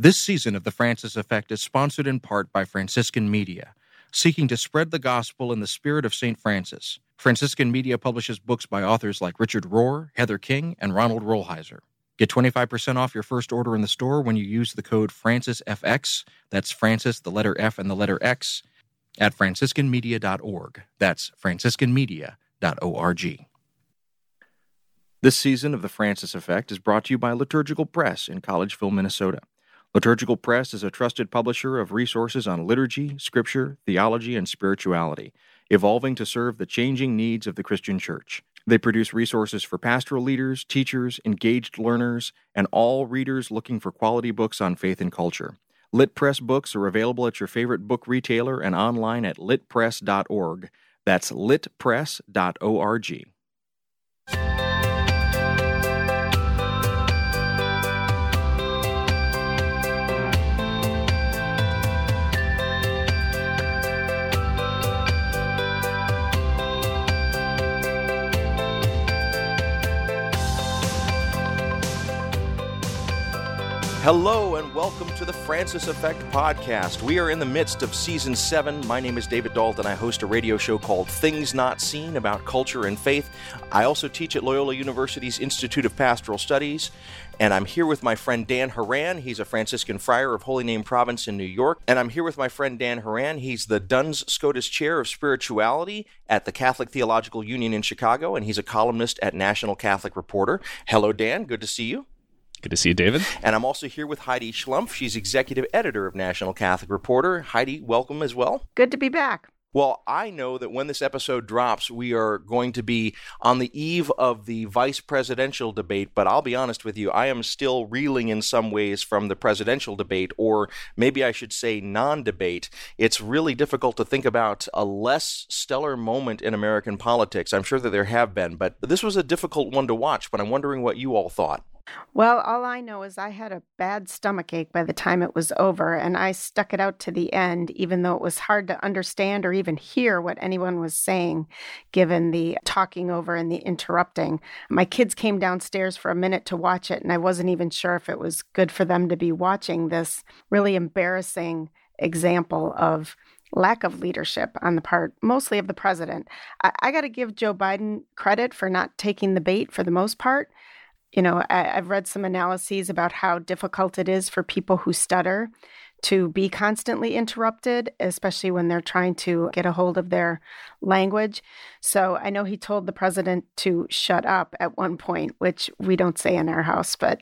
This season of The Francis Effect is sponsored in part by Franciscan Media, seeking to spread the gospel in the spirit of St. Francis. Franciscan Media publishes books by authors like Richard Rohr, Heather King, and Ronald Rolheiser. Get 25% off your first order in the store when you use the code FrancisFX. That's Francis, the letter F, and the letter X at franciscanmedia.org. That's franciscanmedia.org. This season of The Francis Effect is brought to you by Liturgical Press in Collegeville, Minnesota. Liturgical Press is a trusted publisher of resources on liturgy, scripture, theology, and spirituality, evolving to serve the changing needs of the Christian church. They produce resources for pastoral leaders, teachers, engaged learners, and all readers looking for quality books on faith and culture. Lit Press books are available at your favorite book retailer and online at litpress.org. That's litpress.org. Hello and welcome to the Francis Effect podcast. We are in the midst of season seven. My name is David Dault. I host a radio show called Things Not Seen about culture and faith. I also teach at Loyola University's Institute of Pastoral Studies. And I'm here with my friend Dan Horan. He's a Franciscan friar of Holy Name Province in New York. And I'm here with my friend Dan Horan. He's the Duns Scotus Chair of Spirituality at the Catholic Theological Union in Chicago, and he's a columnist at National Catholic Reporter. Hello, Dan. Good to see you. Good to see you, David. And I'm also here with Heidi Schlumpf. She's executive editor of National Catholic Reporter. Heidi, welcome as well. Good to be back. Well, I know that when this episode drops, we are going to be on the eve of the vice presidential debate, but I'll be honest with you, I am still reeling in some ways from the presidential debate, or maybe I should say non debate. It's really difficult to think about a less stellar moment in American politics. I'm sure that there have been, but this was a difficult one to watch, but I'm wondering what you all thought. Well, all I know is I had a bad stomach ache by the time it was over, and I stuck it out to the end, even though it was hard to understand or even hear what anyone was saying, given the talking over and the interrupting. My kids came downstairs for a minute to watch it, and I wasn't even sure if it was good for them to be watching this really embarrassing example of lack of leadership on the part mostly of the president. I, I got to give Joe Biden credit for not taking the bait for the most part you know, I, have read some analyses about how difficult it is for people who stutter to be constantly interrupted, especially when they're trying to get a hold of their language. So I know he told the president to shut up at one point, which we don't say in our house, but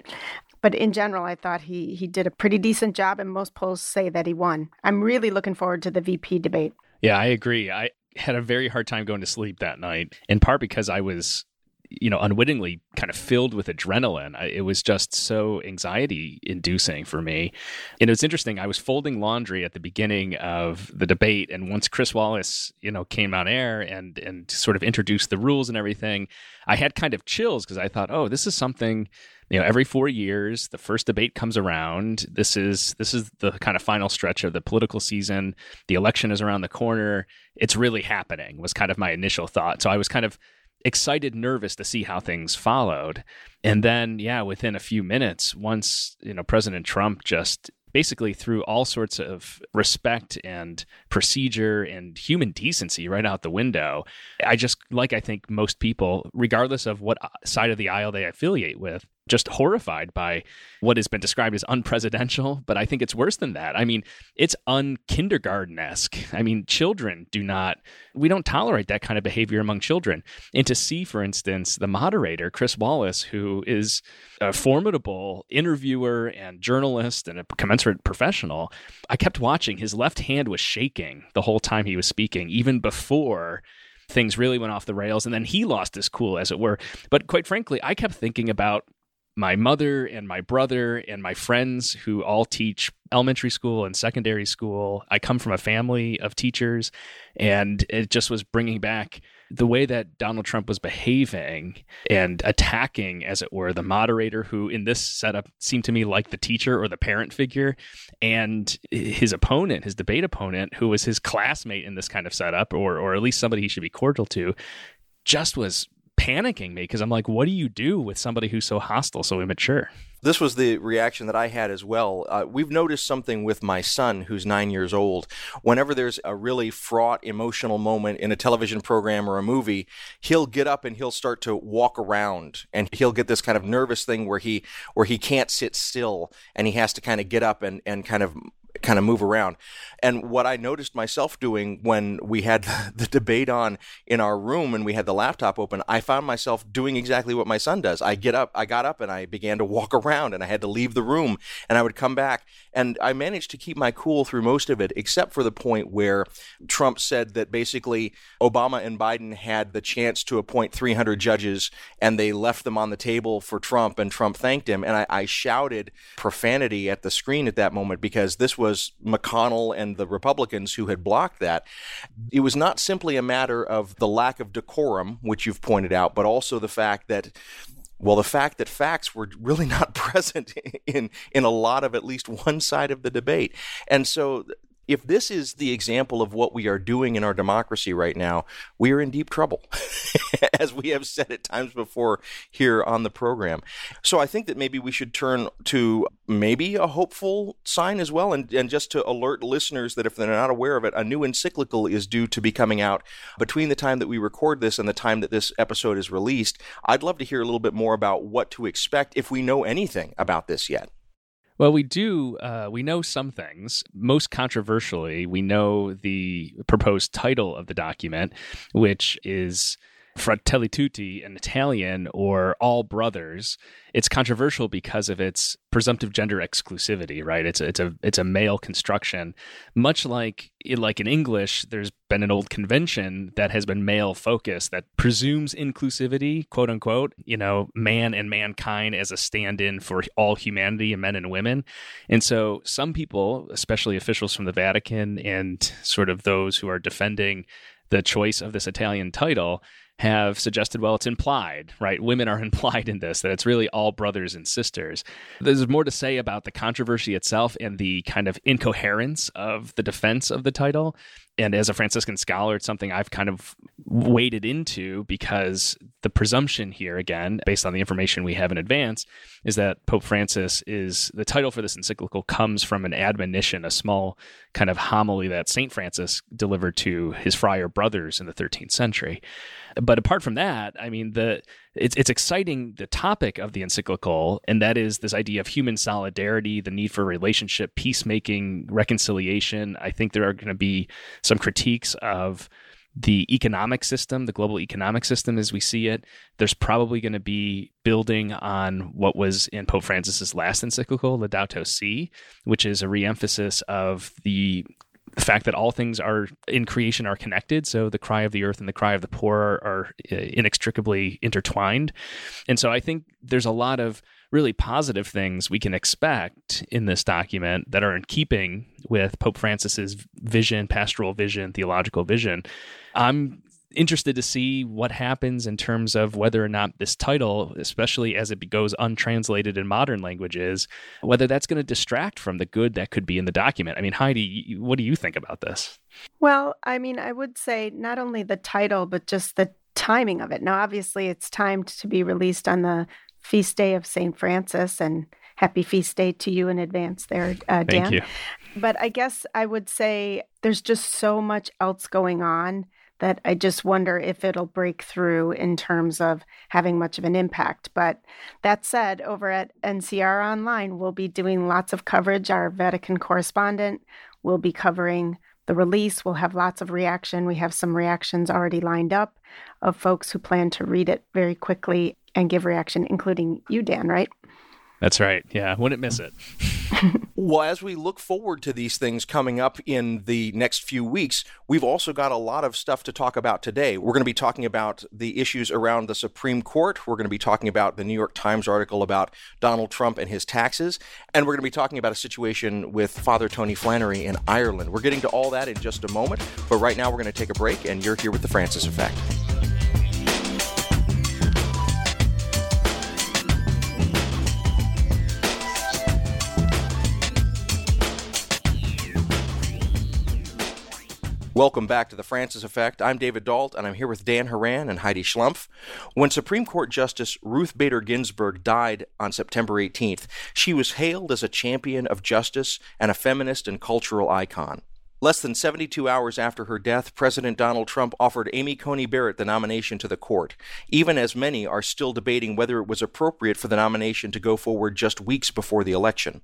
but in general, I thought he he did a pretty decent job, and most polls say that he won. I'm really looking forward to the VP debate. Yeah, I agree. I had a very hard time going to sleep that night, in part because I was you know, unwittingly kind of filled with adrenaline. I, it was just so anxiety inducing for me. And it was interesting. I was folding laundry at the beginning of the debate. And once Chris Wallace, you know, came on air and, and sort of introduced the rules and everything, I had kind of chills because I thought, oh, this is something you know every four years the first debate comes around this is this is the kind of final stretch of the political season the election is around the corner it's really happening was kind of my initial thought so i was kind of excited, nervous to see how things followed. And then, yeah, within a few minutes, once, you know, President Trump just basically threw all sorts of respect and procedure and human decency right out the window. I just, like I think most people, regardless of what side of the aisle they affiliate with, just horrified by what has been described as unpresidential, but I think it's worse than that. I mean, it's unkindergarten esque. I mean, children do not, we don't tolerate that kind of behavior among children. And to see, for instance, the moderator, Chris Wallace, who is a formidable interviewer and journalist and a commensurate professional, I kept watching. His left hand was shaking the whole time he was speaking, even before things really went off the rails and then he lost his cool as it were but quite frankly i kept thinking about my mother and my brother and my friends who all teach elementary school and secondary school. I come from a family of teachers, and it just was bringing back the way that Donald Trump was behaving and attacking, as it were, the moderator, who in this setup seemed to me like the teacher or the parent figure, and his opponent, his debate opponent, who was his classmate in this kind of setup, or or at least somebody he should be cordial to, just was panicking me because I'm like, what do you do with somebody who's so hostile, so immature? This was the reaction that I had as well. Uh, we've noticed something with my son, who's nine years old. Whenever there's a really fraught emotional moment in a television program or a movie, he'll get up and he'll start to walk around, and he'll get this kind of nervous thing where he where he can't sit still, and he has to kind of get up and and kind of kind of move around. And what I noticed myself doing when we had the debate on in our room and we had the laptop open, I found myself doing exactly what my son does. I get up, I got up and I began to walk around and I had to leave the room and I would come back and I managed to keep my cool through most of it except for the point where Trump said that basically Obama and Biden had the chance to appoint 300 judges and they left them on the table for Trump and Trump thanked him and I, I shouted profanity at the screen at that moment because this was McConnell and and the Republicans who had blocked that. It was not simply a matter of the lack of decorum, which you've pointed out, but also the fact that well, the fact that facts were really not present in in a lot of at least one side of the debate, and so if this is the example of what we are doing in our democracy right now, we are in deep trouble, as we have said at times before here on the program. So I think that maybe we should turn to maybe a hopeful sign as well, and, and just to alert listeners that if they're not aware of it, a new encyclical is due to be coming out between the time that we record this and the time that this episode is released. I'd love to hear a little bit more about what to expect if we know anything about this yet. Well, we do. Uh, we know some things. Most controversially, we know the proposed title of the document, which is Fratelli Tutti in Italian or All Brothers, it's controversial because of its presumptive gender exclusivity, right? It's a, it's a it's a male construction, much like like in English. There's been an old convention that has been male focused that presumes inclusivity, quote unquote. You know, man and mankind as a stand-in for all humanity and men and women. And so, some people, especially officials from the Vatican and sort of those who are defending the choice of this Italian title have suggested, well, it's implied, right? Women are implied in this, that it's really all brothers and sisters. There's more to say about the controversy itself and the kind of incoherence of the defense of the title and as a Franciscan scholar, it's something I've kind of waded into because the presumption here, again, based on the information we have in advance, is that Pope Francis is the title for this encyclical comes from an admonition, a small kind of homily that St. Francis delivered to his friar brothers in the 13th century. But apart from that, I mean, the it's it's exciting the topic of the encyclical, and that is this idea of human solidarity, the need for relationship, peacemaking, reconciliation. I think there are going to be some critiques of the economic system, the global economic system as we see it. There's probably going to be building on what was in Pope Francis's last encyclical, Laudato Si, which is a reemphasis of the the fact that all things are in creation are connected. So the cry of the earth and the cry of the poor are, are uh, inextricably intertwined. And so I think there's a lot of really positive things we can expect in this document that are in keeping with Pope Francis's vision, pastoral vision, theological vision. I'm interested to see what happens in terms of whether or not this title, especially as it goes untranslated in modern languages, whether that's going to distract from the good that could be in the document. I mean, Heidi, what do you think about this? Well, I mean, I would say not only the title, but just the timing of it. Now, obviously, it's timed to be released on the feast day of St. Francis, and happy feast day to you in advance there, uh, Dan. Thank you. But I guess I would say there's just so much else going on that I just wonder if it'll break through in terms of having much of an impact. But that said, over at NCR Online, we'll be doing lots of coverage. Our Vatican correspondent will be covering the release. We'll have lots of reaction. We have some reactions already lined up of folks who plan to read it very quickly and give reaction, including you, Dan, right? That's right. Yeah, wouldn't miss it. well, as we look forward to these things coming up in the next few weeks, we've also got a lot of stuff to talk about today. We're going to be talking about the issues around the Supreme Court. We're going to be talking about the New York Times article about Donald Trump and his taxes. And we're going to be talking about a situation with Father Tony Flannery in Ireland. We're getting to all that in just a moment. But right now, we're going to take a break, and you're here with the Francis Effect. Welcome back to the Francis Effect. I'm David Dault, and I'm here with Dan Horan and Heidi Schlumpf. When Supreme Court Justice Ruth Bader Ginsburg died on September 18th, she was hailed as a champion of justice and a feminist and cultural icon. Less than 72 hours after her death, President Donald Trump offered Amy Coney Barrett the nomination to the court, even as many are still debating whether it was appropriate for the nomination to go forward just weeks before the election.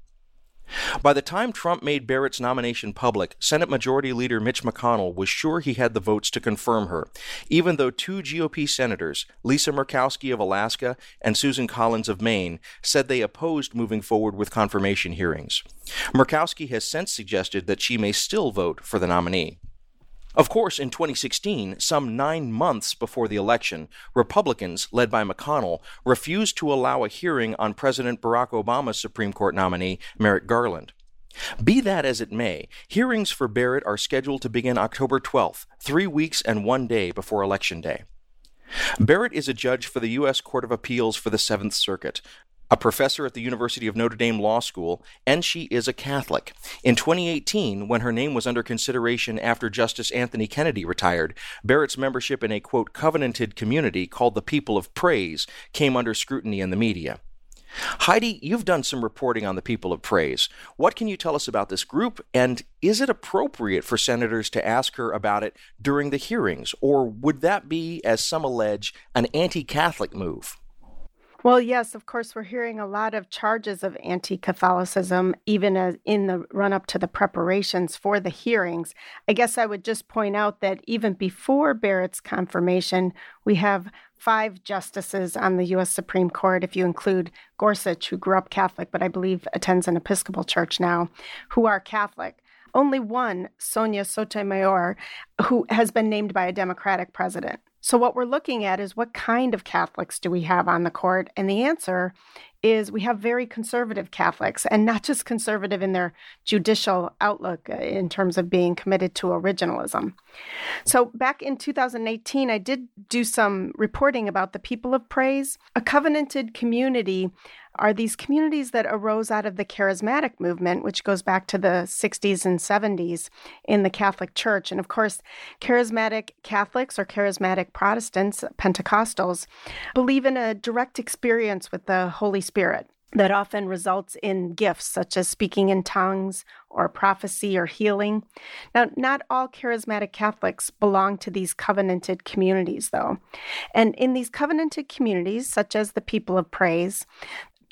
By the time Trump made Barrett's nomination public, Senate Majority Leader Mitch McConnell was sure he had the votes to confirm her, even though two GOP senators, Lisa Murkowski of Alaska and Susan Collins of Maine, said they opposed moving forward with confirmation hearings. Murkowski has since suggested that she may still vote for the nominee. Of course, in 2016, some nine months before the election, Republicans, led by McConnell, refused to allow a hearing on President Barack Obama's Supreme Court nominee, Merrick Garland. Be that as it may, hearings for Barrett are scheduled to begin October 12th, three weeks and one day before Election Day. Barrett is a judge for the U.S. Court of Appeals for the Seventh Circuit, a professor at the University of Notre Dame Law School, and she is a Catholic. In 2018, when her name was under consideration after Justice Anthony Kennedy retired, Barrett's membership in a quote covenanted community called the People of Praise came under scrutiny in the media. Heidi, you've done some reporting on the People of Praise. What can you tell us about this group, and is it appropriate for senators to ask her about it during the hearings, or would that be, as some allege, an anti Catholic move? Well, yes, of course, we're hearing a lot of charges of anti Catholicism, even in the run up to the preparations for the hearings. I guess I would just point out that even before Barrett's confirmation, we have five justices on the U.S. Supreme Court, if you include Gorsuch, who grew up Catholic, but I believe attends an Episcopal church now, who are Catholic. Only one, Sonia Sotomayor, who has been named by a Democratic president. So, what we're looking at is what kind of Catholics do we have on the court? And the answer is we have very conservative Catholics, and not just conservative in their judicial outlook uh, in terms of being committed to originalism. So, back in 2018, I did do some reporting about the People of Praise, a covenanted community are these communities that arose out of the charismatic movement, which goes back to the 60s and 70s in the Catholic Church. And of course, charismatic Catholics or charismatic Protestants, Pentecostals, believe in a direct experience with the Holy Spirit that often results in gifts such as speaking in tongues or prophecy or healing. Now, not all charismatic Catholics belong to these covenanted communities, though. And in these covenanted communities, such as the People of Praise,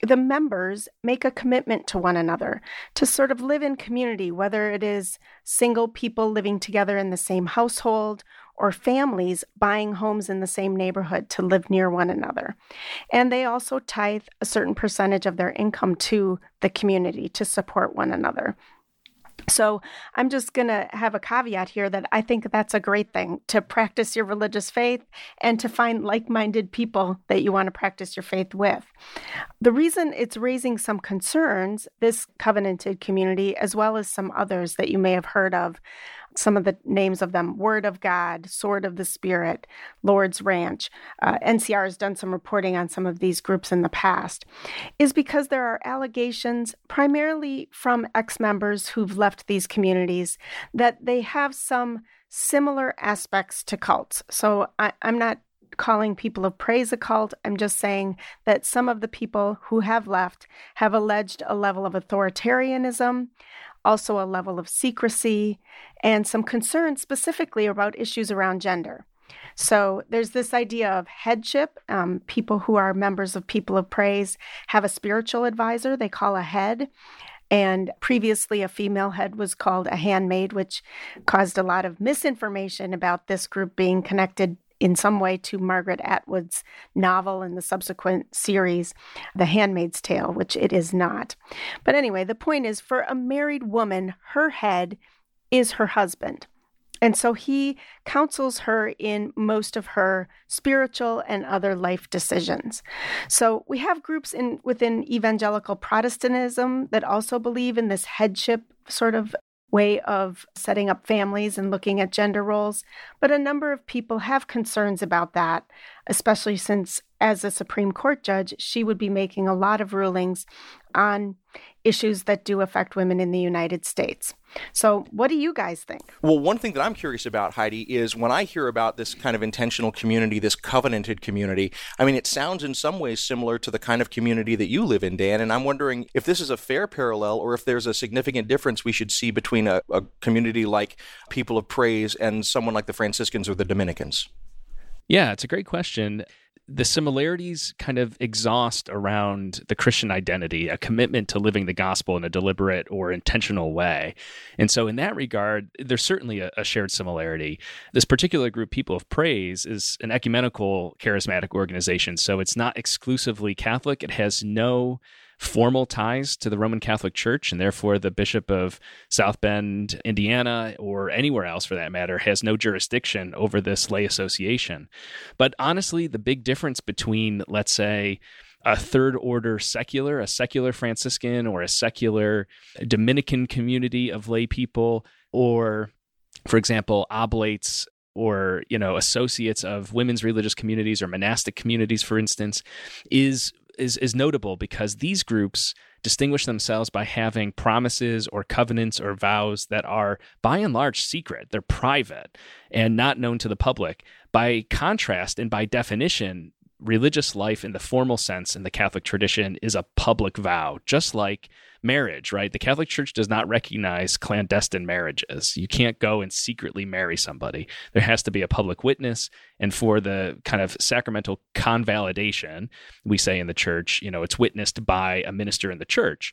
the members make a commitment to one another to sort of live in community, whether it is single people living together in the same household or families buying homes in the same neighborhood to live near one another. And they also tithe a certain percentage of their income to the community to support one another. So I'm just going to have a caveat here that I think that's a great thing to practice your religious faith and to find like minded people that you want to practice your faith with. The reason it's raising some concerns, this covenanted community, as well as some others that you may have heard of, some of the names of them Word of God, Sword of the Spirit, Lord's Ranch. Uh, NCR has done some reporting on some of these groups in the past, is because there are allegations, primarily from ex members who've left these communities, that they have some similar aspects to cults. So I, I'm not calling people of praise a cult. I'm just saying that some of the people who have left have alleged a level of authoritarianism, also a level of secrecy, and some concerns specifically about issues around gender. So there's this idea of headship. Um, people who are members of People of Praise have a spiritual advisor they call a head. And previously, a female head was called a handmaid, which caused a lot of misinformation about this group being connected in some way to Margaret Atwood's novel and the subsequent series, The Handmaid's Tale, which it is not. But anyway, the point is for a married woman, her head is her husband. And so he counsels her in most of her spiritual and other life decisions. So we have groups in within evangelical Protestantism that also believe in this headship sort of way of setting up families and looking at gender roles. But a number of people have concerns about that, especially since, as a Supreme Court judge, she would be making a lot of rulings on issues that do affect women in the United States. So, what do you guys think? Well, one thing that I'm curious about, Heidi, is when I hear about this kind of intentional community, this covenanted community, I mean, it sounds in some ways similar to the kind of community that you live in, Dan. And I'm wondering if this is a fair parallel or if there's a significant difference we should see between a, a community like People of Praise and someone like the Franciscans or the Dominicans. Yeah, it's a great question the similarities kind of exhaust around the Christian identity, a commitment to living the gospel in a deliberate or intentional way. And so, in that regard, there's certainly a, a, shared similarity. This particular group, People of Praise, is an ecumenical charismatic organization. So, it's not exclusively Catholic, it has no formal ties to the Roman Catholic Church, and therefore the Bishop of South Bend, Indiana, or anywhere else for that matter, has no jurisdiction over this lay association. But honestly, the big difference between, let's say, a third order secular, a secular Franciscan, or a secular Dominican community of lay people, or, for example, oblates or you know associates of women's religious communities or monastic communities for instance is is is notable because these groups distinguish themselves by having promises or covenants or vows that are by and large secret. They're private and not known to the public. By contrast and by definition, religious life in the formal sense in the Catholic tradition is a public vow, just like marriage, right? The Catholic Church does not recognize clandestine marriages. You can't go and secretly marry somebody. There has to be a public witness. And for the kind of sacramental convalidation, we say in the church, you know, it's witnessed by a minister in the church,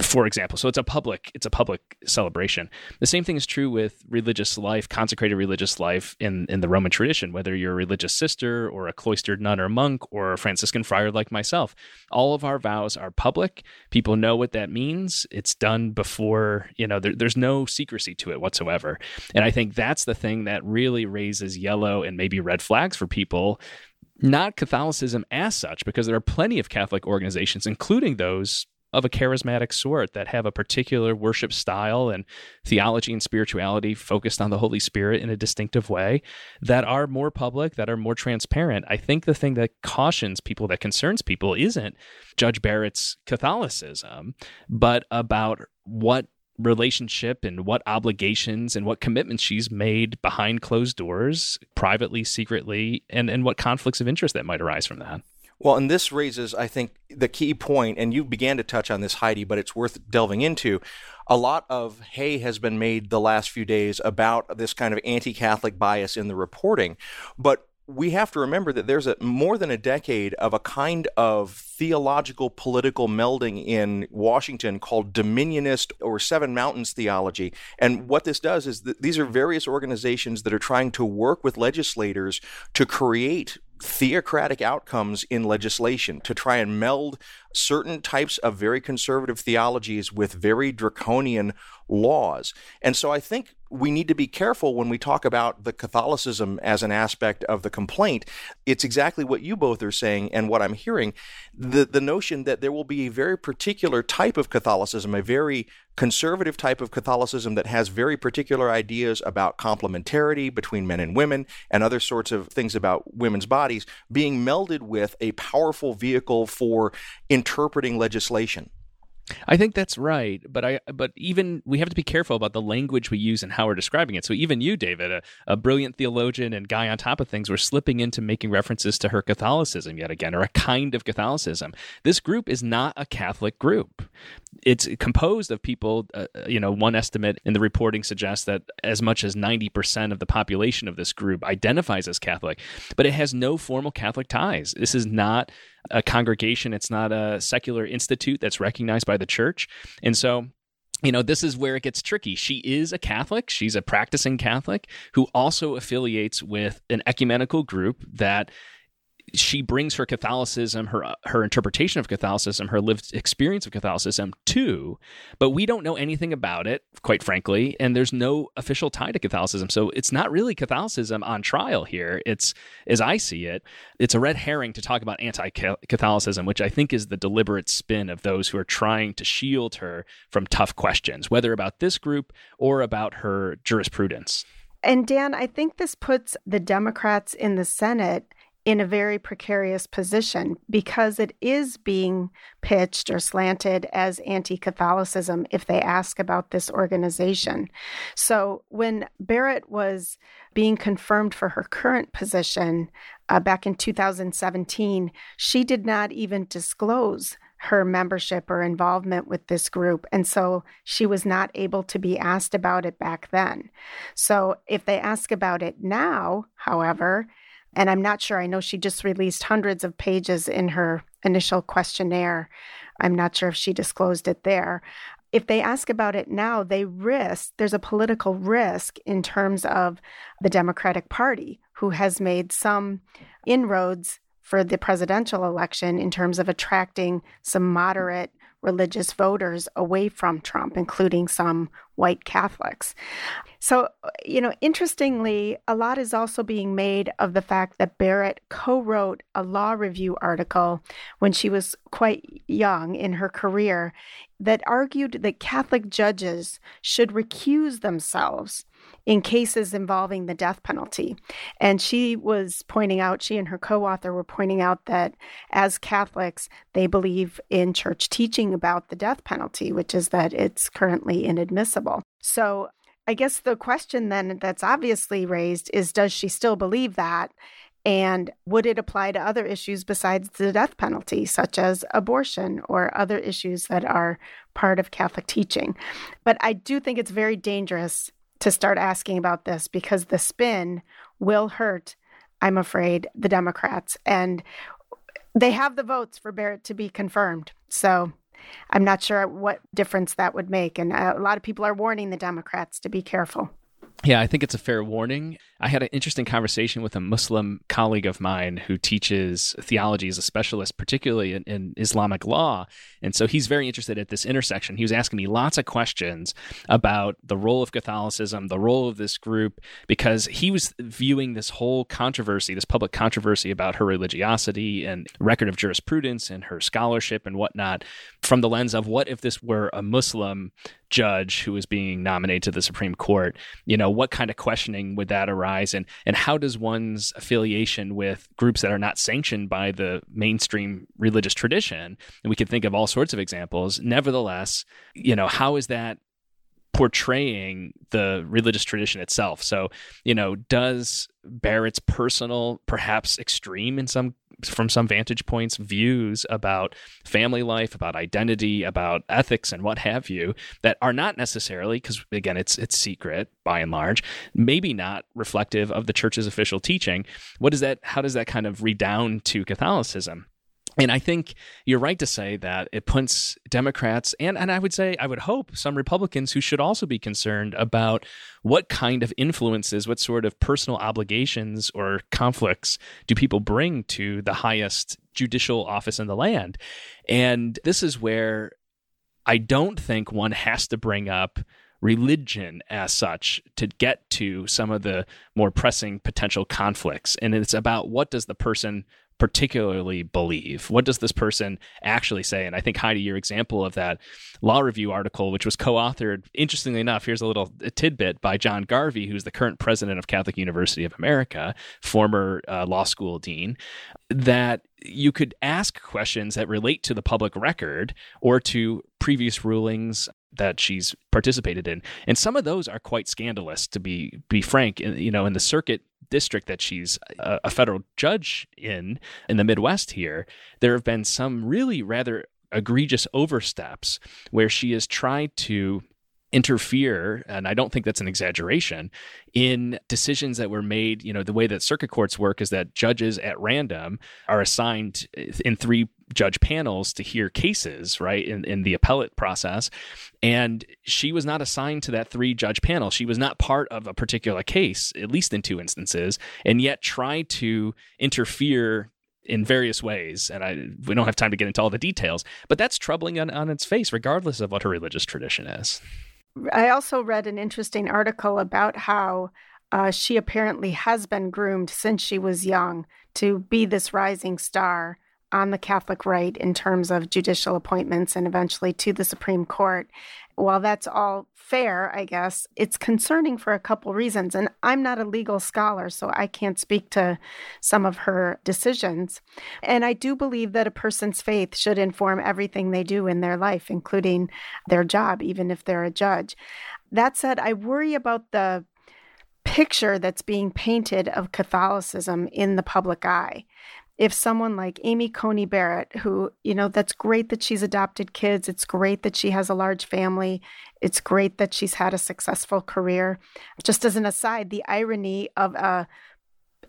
for example. So it's a public, it's a public celebration. The same thing is true with religious life, consecrated religious life in, in the Roman tradition, whether you're a religious sister or a cloistered nun or monk or a Franciscan friar like myself. All of our vows are public. People know what that that means. It's done before, you know, there, there's no secrecy to it whatsoever. And I think that's the thing that really raises yellow and maybe red flags for people not Catholicism as such, because there are plenty of Catholic organizations, including those of a charismatic sort that have a particular worship style and theology and spirituality focused on the Holy Spirit in a distinctive way that are more public, that are more transparent. I think the thing that cautions people, that concerns people, isn't Judge Barrett's Catholicism, but about what relationship and what obligations and what commitments she's made behind closed doors, privately, secretly, and, and what conflicts of interest that might arise from that. Well, and this raises, I think, the key point, and you began to touch on this, Heidi, but it's worth delving into. A lot of hay has been made the last few days about this kind of anti Catholic bias in the reporting. But we have to remember that there's a more than a decade of a kind of theological political melding in Washington called dominionist or seven mountains theology. And what this does is that these are various organizations that are trying to work with legislators to create theocratic outcomes in legislation to try and meld certain types of very conservative theologies with very draconian laws. And so I think we need to be careful when we talk about the Catholicism as an aspect of the complaint. It's exactly what you both are saying and what I'm hearing the, the notion that there will be a very particular type of Catholicism, a very conservative type of Catholicism that has very particular ideas about complementarity between men and women and other sorts of things about women's bodies being melded with a powerful vehicle for interpreting legislation. I think that's right, but I but even we have to be careful about the language we use and how we're describing it. So even you, David, a, a brilliant theologian and guy on top of things, we're slipping into making references to her Catholicism yet again, or a kind of Catholicism. This group is not a Catholic group. It's composed of people. Uh, you know, one estimate in the reporting suggests that as much as ninety percent of the population of this group identifies as Catholic, but it has no formal Catholic ties. This is not a congregation. It's not a secular institute that's recognized by the church. And so you know, this is where it gets tricky. She is a Catholic. She's a practicing Catholic who also affiliates with an ecumenical group that she brings her Catholicism, her uh, her interpretation of Catholicism, her lived experience of Catholicism too, but we don't know anything about it, quite frankly, and there's no official tie to Catholicism. So it's not really Catholicism on trial here. It's as I see it, it's a red herring to talk about anti-Catholicism, which I think is the deliberate spin of those who are trying to shield her from tough questions, whether about this group or about her jurisprudence. And Dan, I think this puts the Democrats in the Senate in a very precarious position because it is being pitched or slanted as anti Catholicism if they ask about this organization. So when Barrett was being confirmed for her current position uh, back in 2017, she did not even disclose her membership or involvement with this group. And so she was not able to be asked about it back then. So if they ask about it now, however, and I'm not sure. I know she just released hundreds of pages in her initial questionnaire. I'm not sure if she disclosed it there. If they ask about it now, they risk, there's a political risk in terms of the Democratic Party, who has made some inroads for the presidential election in terms of attracting some moderate religious voters away from Trump, including some white Catholics. So, you know, interestingly, a lot is also being made of the fact that Barrett co wrote a law review article when she was quite young in her career that argued that Catholic judges should recuse themselves in cases involving the death penalty. And she was pointing out, she and her co author were pointing out that as Catholics, they believe in church teaching about the death penalty, which is that it's currently inadmissible. So I guess the question then that's obviously raised is does she still believe that? And would it apply to other issues besides the death penalty, such as abortion or other issues that are part of Catholic teaching? But I do think it's very dangerous to start asking about this because the spin will hurt, I'm afraid, the Democrats. And they have the votes for Barrett to be confirmed. So I'm not sure what difference that would make. And a lot of people are warning the Democrats to be careful. Yeah, I think it's a fair warning. I had an interesting conversation with a Muslim colleague of mine who teaches theology as a specialist, particularly in, in, Islamic law. And so he's very interested at this intersection. He was asking me lots of questions about the role of Catholicism, the role of this group, because he was viewing this whole controversy, this public controversy about her religiosity and record of jurisprudence and her scholarship and whatnot from the lens of what if this were a Muslim judge who was being nominated to the Supreme Court? You know, what kind of questioning would that arise? Rise and and how does one's affiliation with groups that are not sanctioned by the mainstream religious tradition and we can think of all sorts of examples nevertheless you know how is that portraying the religious tradition itself. So, you know, does Barrett's personal, perhaps extreme in some from some vantage points, views about family life, about identity, about ethics, and what have you, that are not necessarily, because again, it's it's secret by and large, maybe not reflective of the church's official teaching. What is that? How does that kind of redound to Catholicism? And I think you're right to say that it puts Democrats and, and I would say, I would hope some Republicans who should also be concerned about what kind of influences, what sort of personal obligations or conflicts do people bring to the highest judicial office in the land. And this is where I don't think one has to bring up religion as such to get to some of the more pressing potential conflicts. And it's about what does the person particularly believe? What does this person actually say? And I think, Heidi, your example of that law review article, which was co authored, interestingly enough, here's a little tidbit by John Garvey, who's the current president of Catholic University of America, former uh, law school dean, that you could ask questions that relate to the public record or to previous rulings that she's participated in and some of those are quite scandalous to be be frank you know in the circuit district that she's a, a federal judge in in the Midwest here, there have been some really rather egregious oversteps where she has tried to interfere and i don't think that's an exaggeration in decisions that were made you know the way that circuit courts work is that judges at random are assigned uh, in three judge panels to hear cases right in, in the appellate process and she was not assigned to that three judge panel she was not part of a particular case at least in two instances and yet tried to interfere in various ways. And I we don't have time to get into all the details, but that's troubling on, on its face, regardless of what her religious tradition is. I also read an interesting article about how uh, she apparently has been groomed since she was young to be this rising star on the Catholic right in terms of judicial appointments and eventually to the Supreme Court. While that's all fair, I guess, it's concerning for a couple reasons. And I'm not a legal scholar, so I can't speak to some of her decisions. And I do believe that a person's faith should inform everything they do in their life, including their job, even if they're a judge. That said, I worry about the picture that's being painted of Catholicism in the public eye if someone like Amy Coney Barrett, who, you know, that's great that she's adopted kids, it's great that she has a large family, it's great that she's had a successful career. Just as an aside, the irony of a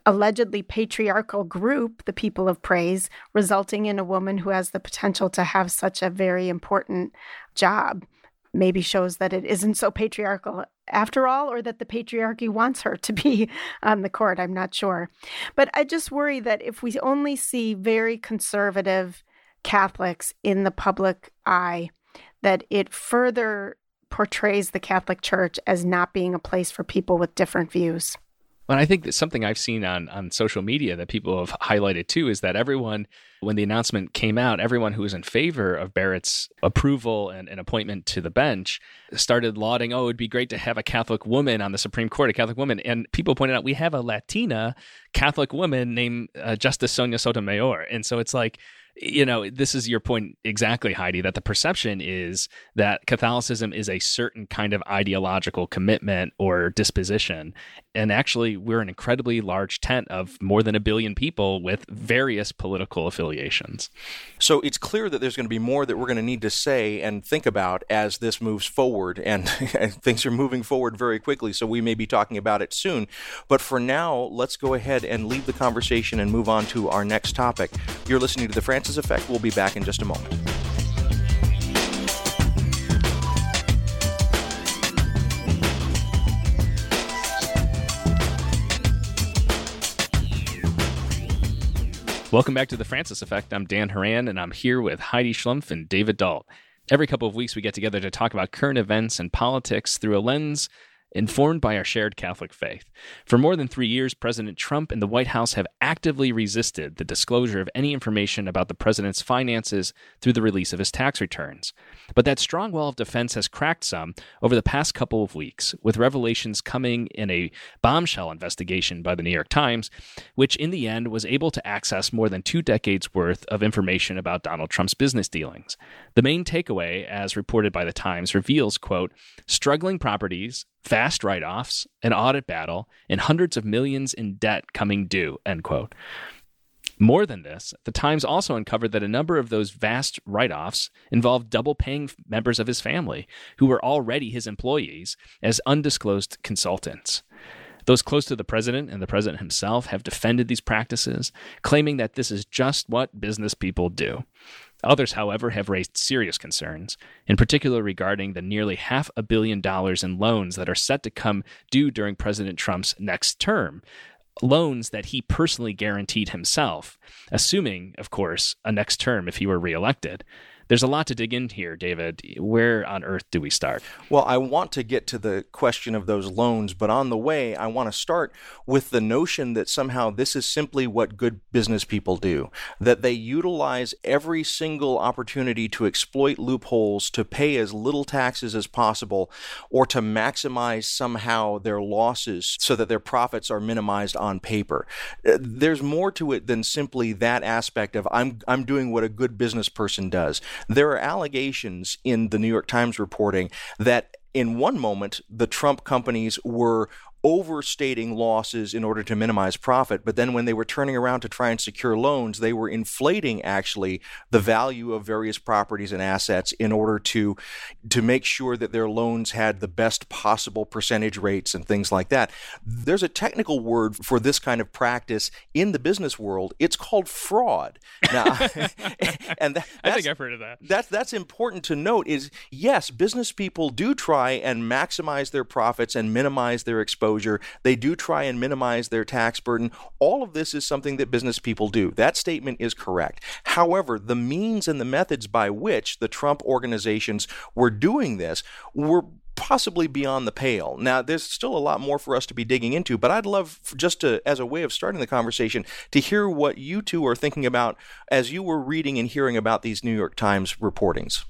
allegedly patriarchal group, the People of Praise, resulting in a woman who has the potential to have such a very important job maybe shows that it isn't so patriarchal after all, or that the patriarchy wants her to be on the court. I'm not sure. But I just worry that if we only see very conservative Catholics in the public eye, that it further portrays the Catholic Church as not being a place for people with different views. And I think that something I've seen on, on social media that people have highlighted too is that everyone, when the announcement came out, everyone who was in favor of Barrett's approval and, appointment to the bench started lauding, oh, it'd be great to have a Catholic woman on the Supreme Court, a Catholic woman. And people pointed out, we have a Latina Catholic woman named uh, Justice Sonia Sotomayor. And so it's like, you know, this is your point exactly, Heidi, that the perception is that Catholicism is a certain kind of ideological commitment or disposition. And actually, we're an incredibly large tent of more than a billion people with various political affiliations. So it's clear that there's going to be more that we're going to need to say and think about as this moves forward. And things are moving forward very quickly. So we may be talking about it soon. But for now, let's go ahead and leave the conversation and move on to our next topic. You're listening to the Francis Effect. We'll be back in just a moment. Welcome back to the Francis Effect. I'm Dan Horan, and I'm here with Heidi Schlumpf and David Dault. Every couple of weeks, we get together to talk about current events and politics through a lens informed by our shared Catholic faith. For more than three years, President Trump and the White House have actively resisted the disclosure of any information about the president's finances through the release of his tax returns. But that strong wall of defense has cracked some over the past couple of weeks, with revelations coming in a bombshell investigation by the New York Times, which in the end was able to access more than two decades worth of information about Donald Trump's business dealings. The main takeaway, as reported by the Times, reveals, quote, struggling properties, fast write-offs, an audit battle, and hundreds of millions in debt coming due, end quote. More than this, the Times also uncovered that a number of those vast write offs involved double paying members of his family, who were already his employees, as undisclosed consultants. Those close to the president and the president himself have defended these practices, claiming that this is just what business people do. Others, however, have raised serious concerns, in particular regarding the nearly half a billion dollars in loans that are set to come due during President Trump's next term. Loans that he personally guaranteed himself, assuming, of course, a next term if he were reelected. There's a lot to dig in here, David. Where on earth do we start? Well, I want to get to the question of those loans, but on the way, I want to start with the notion that somehow this is simply what good business people do, that they utilize every single opportunity to exploit loopholes, to pay as little taxes as possible, or to maximize somehow their losses so that their profits are minimized on paper. Uh, there's more to it than simply that aspect of I'm I'm doing what a good business person does. There are allegations in the New York Times reporting that in one moment the Trump companies were overstating losses in order to minimize profit. But then when they were turning around to try and secure loans, they were inflating actually the value of various properties and assets in order to to make sure that their loans had the best possible percentage rates and things like that. There's a technical word for this kind of practice in the business world. It's called fraud. Now, and that, I think I've heard of that. That's that's important to note. Is yes, business people do try and maximize their profits and minimize their exposure exposure. They do try and minimize their tax burden. All of this is something that business people do. That statement is correct. However, the means and the methods by which the Trump organizations were doing this were possibly beyond the pale. Now, there's still a lot more for us to be digging into, but I'd love just to, as a way of starting the conversation, to hear what you two are thinking about as you were reading and hearing about these New York Times reportings.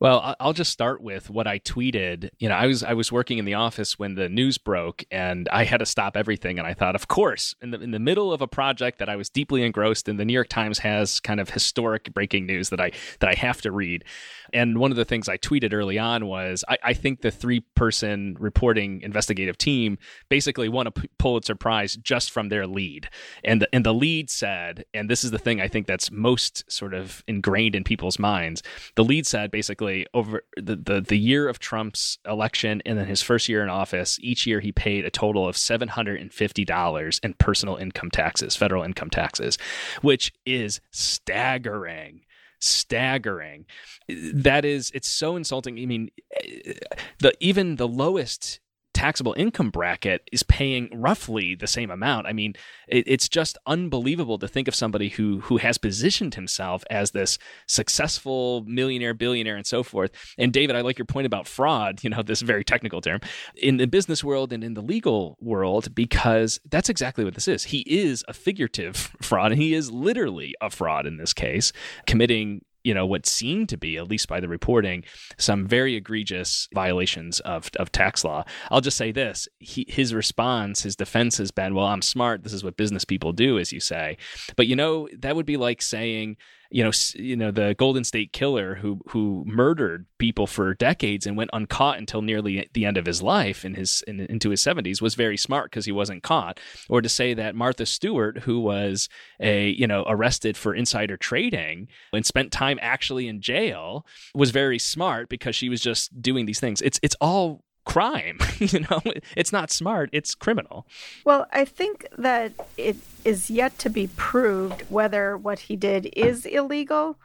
Well, I'll just start with what I tweeted. You know, I was I was working in the office when the news broke, and I had to stop everything. And I thought, of course, in the in the middle of a project that I was deeply engrossed in, the New York Times has kind of historic breaking news that I that I have to read. And one of the things I tweeted early on was I, I think the three person reporting investigative team basically won a Pulitzer Prize just from their lead. And the, and the lead said, and this is the thing I think that's most sort of ingrained in people's minds. The lead said basically over the, the, the year of Trump's election and then his first year in office, each year he paid a total of $750 in personal income taxes, federal income taxes, which is staggering staggering. That is, it's so insulting. I mean, eh, the even the lowest taxable income bracket is paying roughly the same amount. I mean, it, it's just unbelievable to think of somebody who who has positioned himself as this successful millionaire, billionaire, and so forth. And David, I like your point about fraud. You know, this very technical term in the business world and in the legal world, because that's exactly what this is. He is a figurative fraud, and he is literally a fraud in this case, committing you know what seemed to be at least by the reporting some very egregious violations of, of tax law. I'll just say this he, his response his defense has been well i'm smart. This is what business people do as you say. But you know that would be like saying you know, you know the Golden State Killer who who murdered people for decades and went uncaught until nearly the end of his life in his in, into his 70s was very smart because he wasn't caught. Or to say that Martha Stewart who was a you know arrested for insider trading and spent time actually in jail was very smart because she was just doing these things. It's it's all crime. you know, it's not smart, it's criminal. Well, I think that it is yet to be proved whether what he did is illegal.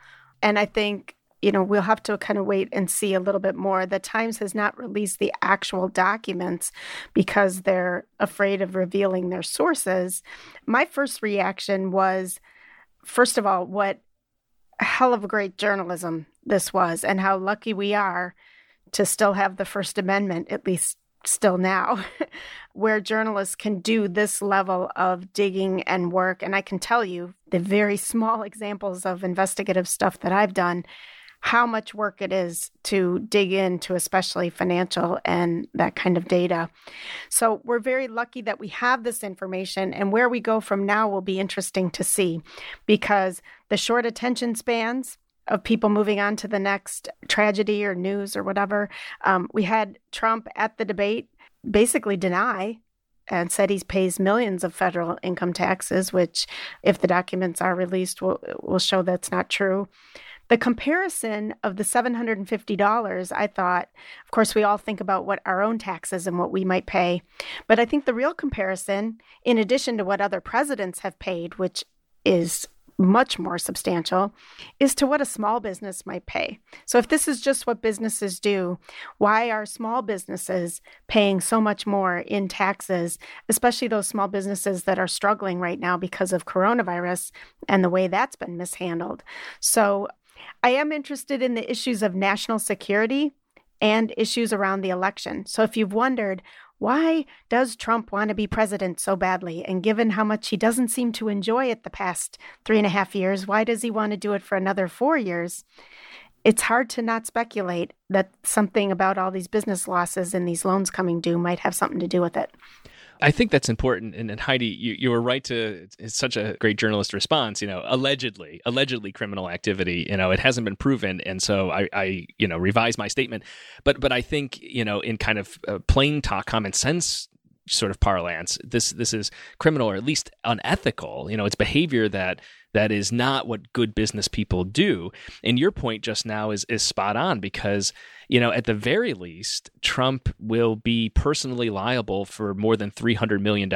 And I think, you know, we'll have to kind of wait and see a little bit more. The Times has not released the actual documents because they're afraid of revealing their sources. My first reaction was, first of all, what a hell of a great journalism this was, and how lucky we are to still have the First Amendment, at least still now, where journalists can do this level of digging and work. And I can tell you the very small examples of investigative stuff that I've done, how much work it is to dig into, especially financial and that kind of data. So we're very lucky that we have this information, and where we go from now will be interesting to see because the short attention spans of people moving on to the next tragedy or news or whatever. Um, we had Trump at the debate basically deny and said he pays millions of federal income taxes, which, if the documents are released, will will show that's not true. The comparison of the $750, I thought, of course, we all think about what our own taxes and what we might pay. But I think the real comparison, in addition to what other presidents have paid, which is much more substantial is to what a small business might pay. So, if this is just what businesses do, why are small businesses paying so much more in taxes, especially those small businesses that are struggling right now because of coronavirus and the way that's been mishandled? So, I am interested in the issues of national security and issues around the election. So, if you've wondered, why does Trump want to be president so badly? And given how much he doesn't seem to enjoy it the past three and a half years, why does he want to do it for another four years? It's hard to not speculate that something about all these business losses and these loans coming due might have something to do with it. I think that's important. And, and Heidi, you, you were right to, it's such a great journalist response, you know, allegedly, allegedly criminal activity, you know, it hasn't been proven. And so I, I you know, revise my statement. But, but I think, you know, in kind of uh, plain talk, common sense sort of parlance, this, this is criminal or at least unethical. You know, it's behavior that, that is not what good business people do. And your point just now is, is spot on because you know, at the very least, Trump will be personally liable for more than $300 million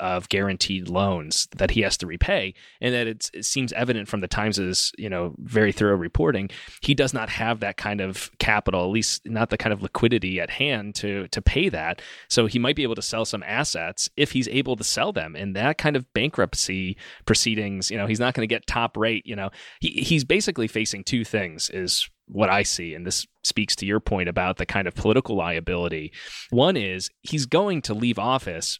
of guaranteed loans that he has to repay. And that it seems evident from the Times' you know, very thorough reporting, he does not have that kind of capital, at least not the kind of liquidity at hand to, to pay that. So he might be able to sell some assets if he's able to sell them. And that kind of bankruptcy proceedings, you know, he's not not going to get top rate. You know, he, he's basically facing two things is what I see. And this speaks to your point about the kind of political liability. One is he's going to leave office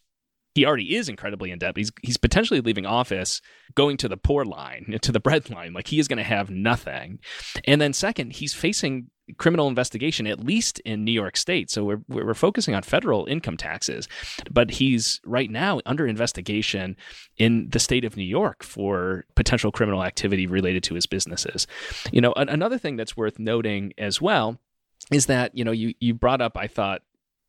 he already is incredibly in debt. He's he's potentially leaving office, going to the poor line, to the bread line. Like he is going to have nothing. And then second, he's facing criminal investigation at least in New York State. So we're we're focusing on federal income taxes, but he's right now under investigation in the state of New York for potential criminal activity related to his businesses. You know, another thing that's worth noting as well is that you know you you brought up I thought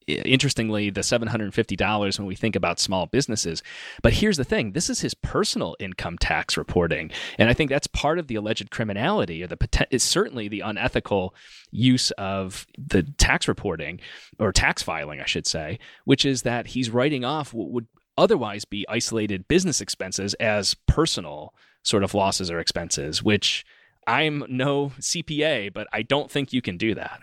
interestingly the $750 when we think about small businesses. But here's the thing this is his personal income tax reporting and i think that's part of the alleged criminality or the is certainly the unethical use of the tax reporting or tax filing i should say which is that he's writing off what would otherwise be isolated business expenses as personal sort of losses or expenses which I'm no CPA, but I don't think you can do that.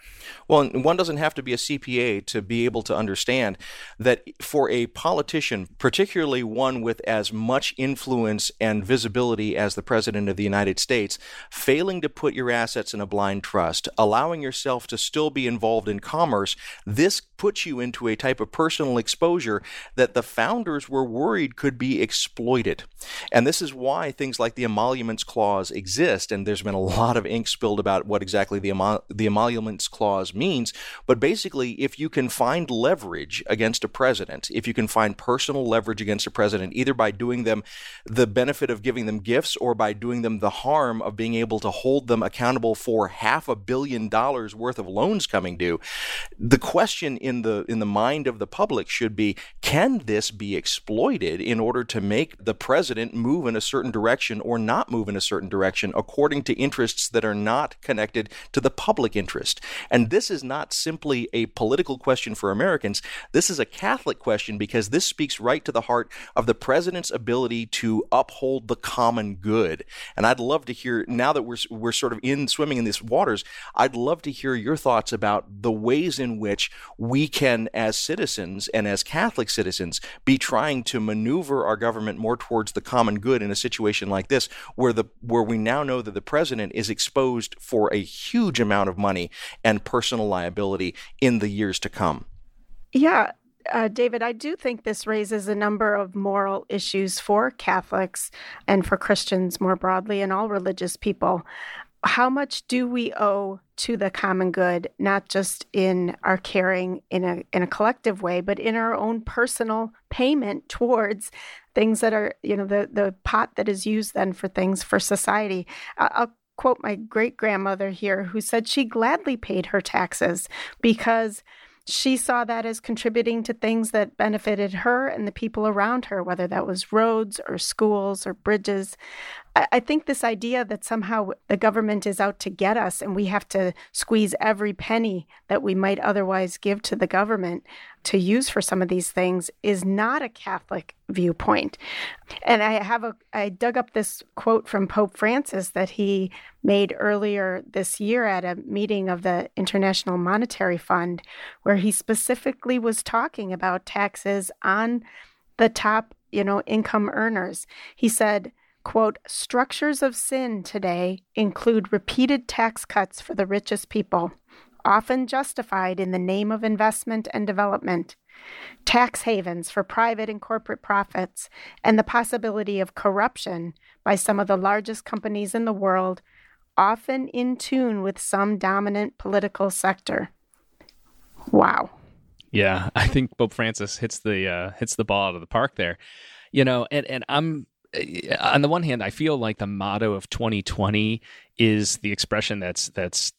Well, one doesn't have to be a CPA to be able to understand that for a politician, particularly one with as much influence and visibility as the President of the United States, failing to put your assets in a blind trust, allowing yourself to still be involved in commerce, this puts you into a type of personal exposure that the founders were worried could be exploited. And this is why things like the emoluments clause exist, and there's been been a lot of ink spilled about what exactly the, emol- the emoluments clause means. But basically, if you can find leverage against a president, if you can find personal leverage against a president, either by doing them the benefit of giving them gifts or by doing them the harm of being able to hold them accountable for half a billion dollars worth of loans coming due, the question in the in the mind of the public should be: Can this be exploited in order to make the president move in a certain direction or not move in a certain direction according to interests that are not connected to the public interest. And this is not simply a political question for Americans. This is a Catholic question because this speaks right to the heart of the president's ability to uphold the common good. And I'd love to hear now that we're we're sort of in swimming in these waters, I'd love to hear your thoughts about the ways in which we can as citizens and as Catholic citizens be trying to maneuver our government more towards the common good in a situation like this where the where we now know that the president president is exposed for a huge amount of money and personal liability in the years to come. Yeah, uh, David, I do think this raises a number of moral issues for Catholics and for Christians more broadly and all religious people. How much do we owe to the common good, not just in our caring in a in a collective way, but in our own personal payment towards things that are, you know, the the pot that is used then for things for society. I'll quote my great grandmother here, who said she gladly paid her taxes because she saw that as contributing to things that benefited her and the people around her, whether that was roads or schools or bridges. I think this idea that somehow the government is out to get us and we have to squeeze every penny that we might otherwise give to the government to use for some of these things is not a Catholic viewpoint. And I have a I dug up this quote from Pope Francis that he made earlier this year at a meeting of the International Monetary Fund where he specifically was talking about taxes on the top, you know, income earners. He said Quote, structures of sin today include repeated tax cuts for the richest people, often justified in the name of investment and development, tax havens for private and corporate profits, and the possibility of corruption by some of the largest companies in the world, often in tune with some dominant political sector. Wow. Yeah, I think Pope Francis hits the uh, hits the ball out of the park there. You know, and and I'm Uh, on the one hand, I feel like the motto of 2020 is the expression that's that's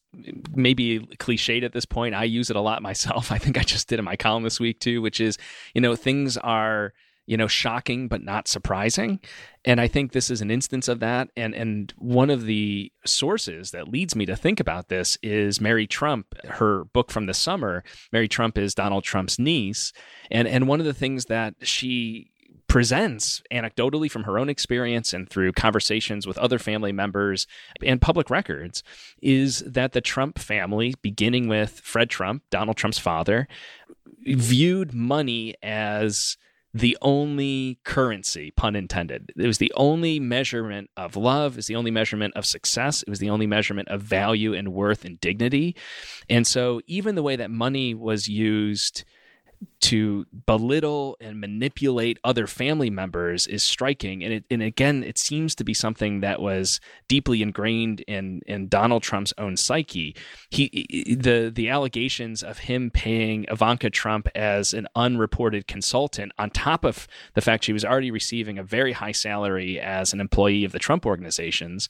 maybe cliched at this point. I use it a lot myself. I think I just did in my column this week too, which is you know things are you know shocking but not surprising and i think this is an instance of that and and one of the sources that leads me to think about this is mary trump her book from the summer mary trump is donald trump's niece and and one of the things that she presents anecdotally from her own experience and through conversations with other family members and public records is that the Trump family, beginning with Fred Trump, Donald Trump's father, viewed money as the only currency, pun intended. It was the only measurement of love, is the only measurement of success, it was the only measurement of value and worth and dignity. And so even the way that money was used to belittle and manipulate other family members is striking. And it, and again it seems to be something that was deeply ingrained in in Donald Trump's own psyche. He the the allegations of him paying Ivanka Trump as an unreported consultant on top of the fact she was already receiving a very high salary as an employee of the Trump organizations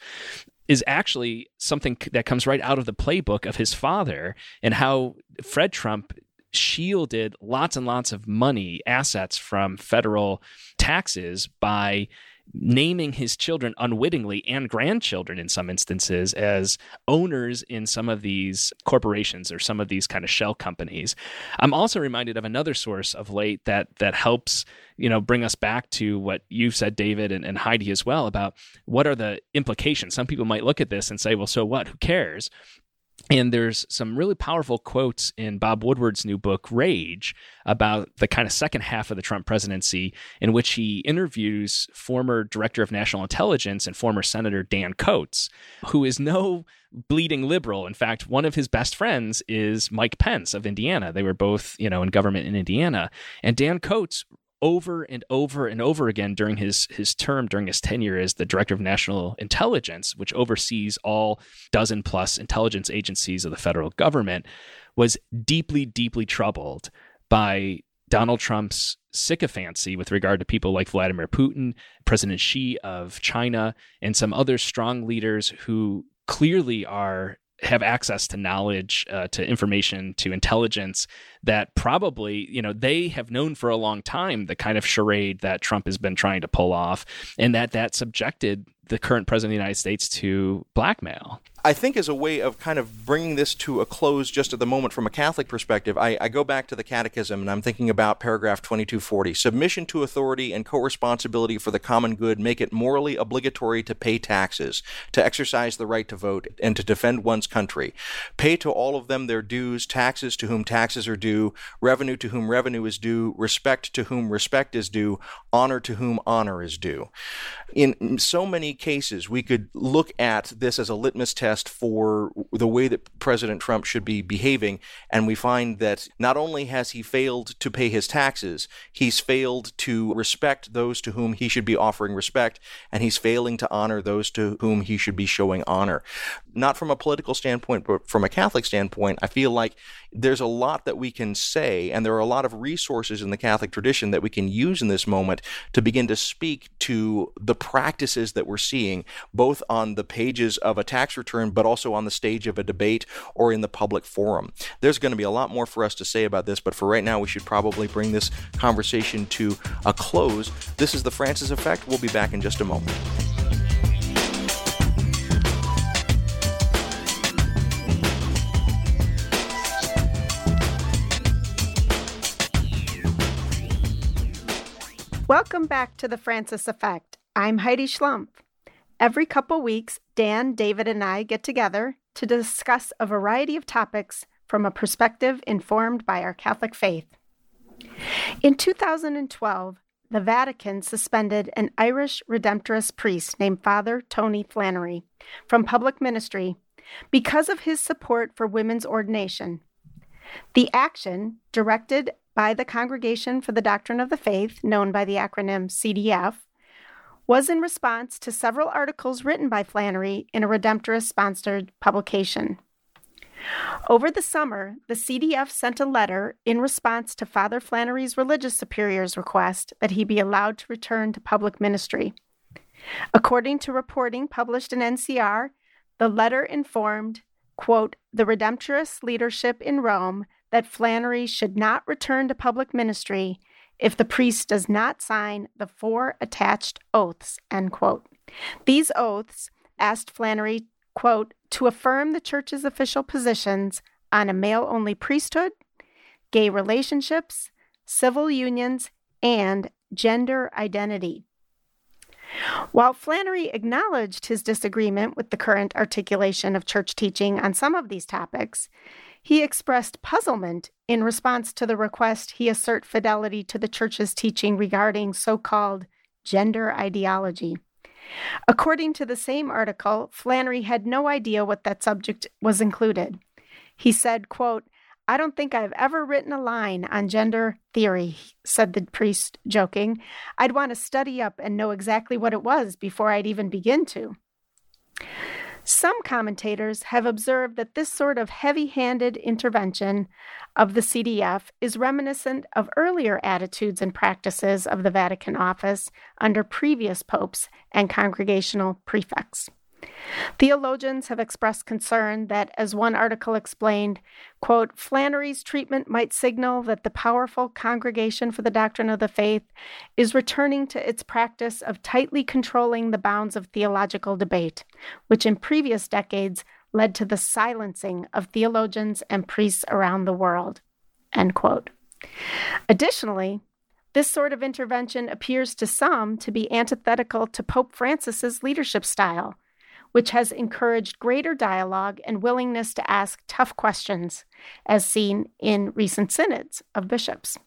is actually something that comes right out of the playbook of his father and how Fred Trump shielded lots and lots of money, assets from federal taxes by naming his children unwittingly and grandchildren in some instances as owners in some of these corporations or some of these kind of shell companies. I'm also reminded of another source of late that that helps you know bring us back to what you've said david and, and heidi as well about what are the implications. Some people might look at this and say well so what? Who cares and there's some really powerful quotes in Bob Woodward's new book, Rage, about the kind of second half of the Trump presidency, in which he interviews former director of national intelligence and former Senator Dan Coats, who is no bleeding liberal. In fact, one of his best friends is Mike Pence of Indiana. They were both, you know, in government in Indiana. And Dan Coats over and over and over again during his his term during his tenure as the director of national intelligence which oversees all dozen plus intelligence agencies of the federal government was deeply deeply troubled by Donald Trump's sycophancy with regard to people like Vladimir Putin, President Xi of China, and some other strong leaders who clearly are have access to knowledge, uh, to information, to intelligence that probably, you know, they have known for a long time the kind of charade that Trump has been trying to pull off, and that that subjected the current president of the United States to blackmail. I think as a way of kind of bringing this to a close just at the moment from a Catholic perspective, I, I, go back to the Catechism and I'm thinking about paragraph 2240. Submission to authority and co responsibility for the common good make it morally obligatory to pay taxes, to exercise the right to vote, and to defend one's country. Pay to all of them their dues, taxes to whom taxes are due, revenue to whom revenue is due, respect to whom respect is due, honor to whom honor is due. In so many cases, we could look at this as a litmus test test for the way that President Trump should be behaving. And we find that not only has he failed to pay his taxes, he's failed to respect those to whom he should be offering respect, and he's failing to honor those to whom he should be showing honor. Not from a political standpoint, but from a Catholic standpoint, I feel like there's a lot that we can say, and there are a lot of resources in the Catholic tradition that we can use in this moment to begin to speak to the practices that we're seeing, both on the pages of a tax return, but also on the stage of a debate or in the public forum. There's going to be a lot more for us to say about this, but for right now, we should probably bring this conversation to a close. This is the Francis Effect. We'll be back in just a moment. Welcome back to the Francis Effect. I'm Heidi Schlumpf. Every couple weeks, Dan, David, and I get together to discuss a variety of topics from a perspective informed by our Catholic faith. In 2012, the Vatican suspended an Irish Redemptorist priest named Father Tony Flannery from public ministry because of his support for women's ordination. The action, directed by the Congregation for the Doctrine of the Faith, known by the acronym CDF, was in response to several articles written by Flannery in a Redemptorist sponsored publication. Over the summer, the CDF sent a letter in response to Father Flannery's religious superior's request that he be allowed to return to public ministry. According to reporting published in NCR, the letter informed, quote, the Redemptorist leadership in Rome that Flannery should not return to public ministry if the priest does not sign the four attached oaths, end quote. These oaths asked Flannery, quote, to affirm the church's official positions on a male only priesthood, gay relationships, civil unions, and gender identity. While Flannery acknowledged his disagreement with the current articulation of church teaching on some of these topics, He expressed puzzlement in response to the request he assert fidelity to the church's teaching regarding so called gender ideology. According to the same article, Flannery had no idea what that subject was included. He said, quote, I don't think I've ever written a line on gender theory, said the priest, joking. I'd want to study up and know exactly what it was before I'd even begin to. Some commentators have observed that this sort of heavy handed intervention of the CDF is reminiscent of earlier attitudes and practices of the Vatican office under previous popes and congregational prefects. Theologians have expressed concern that, as one article explained, quote, Flannery's treatment might signal that the powerful Congregation for the Doctrine of the Faith is returning to its practice of tightly controlling the bounds of theological debate, which in previous decades led to the silencing of theologians and priests around the world. End quote. Additionally, this sort of intervention appears to some to be antithetical to Pope Francis's leadership style, which has encouraged greater dialogue and willingness to ask tough questions, as seen in recent synods of bishops.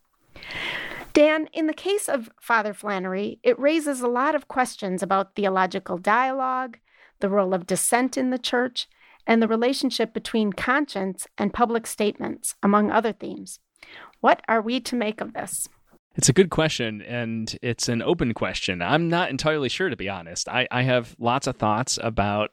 Dan, in the case of Father Flannery, it raises a lot of questions about theological dialogue, the role of dissent in the church, and the relationship between conscience and public statements, among other themes. What are we to make of this? It's a good question, and it's an open question. I'm not entirely sure, to be honest. I, I have lots of thoughts about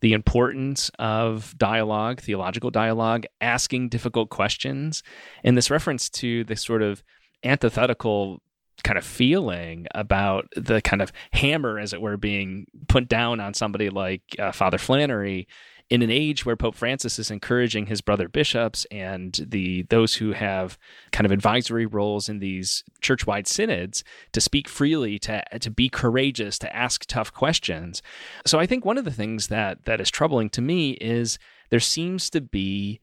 the importance of dialogue, theological dialogue, asking difficult questions, and this reference to this sort of antithetical kind of feeling about the kind of hammer, as it were, being put down on somebody like uh, Father Flannery in an age where Pope Francis is encouraging his brother bishops and the those who have kind of advisory roles in these church-wide synods to speak freely, to to be courageous, to ask tough questions. So I think one of the things that that is troubling to me is there seems to be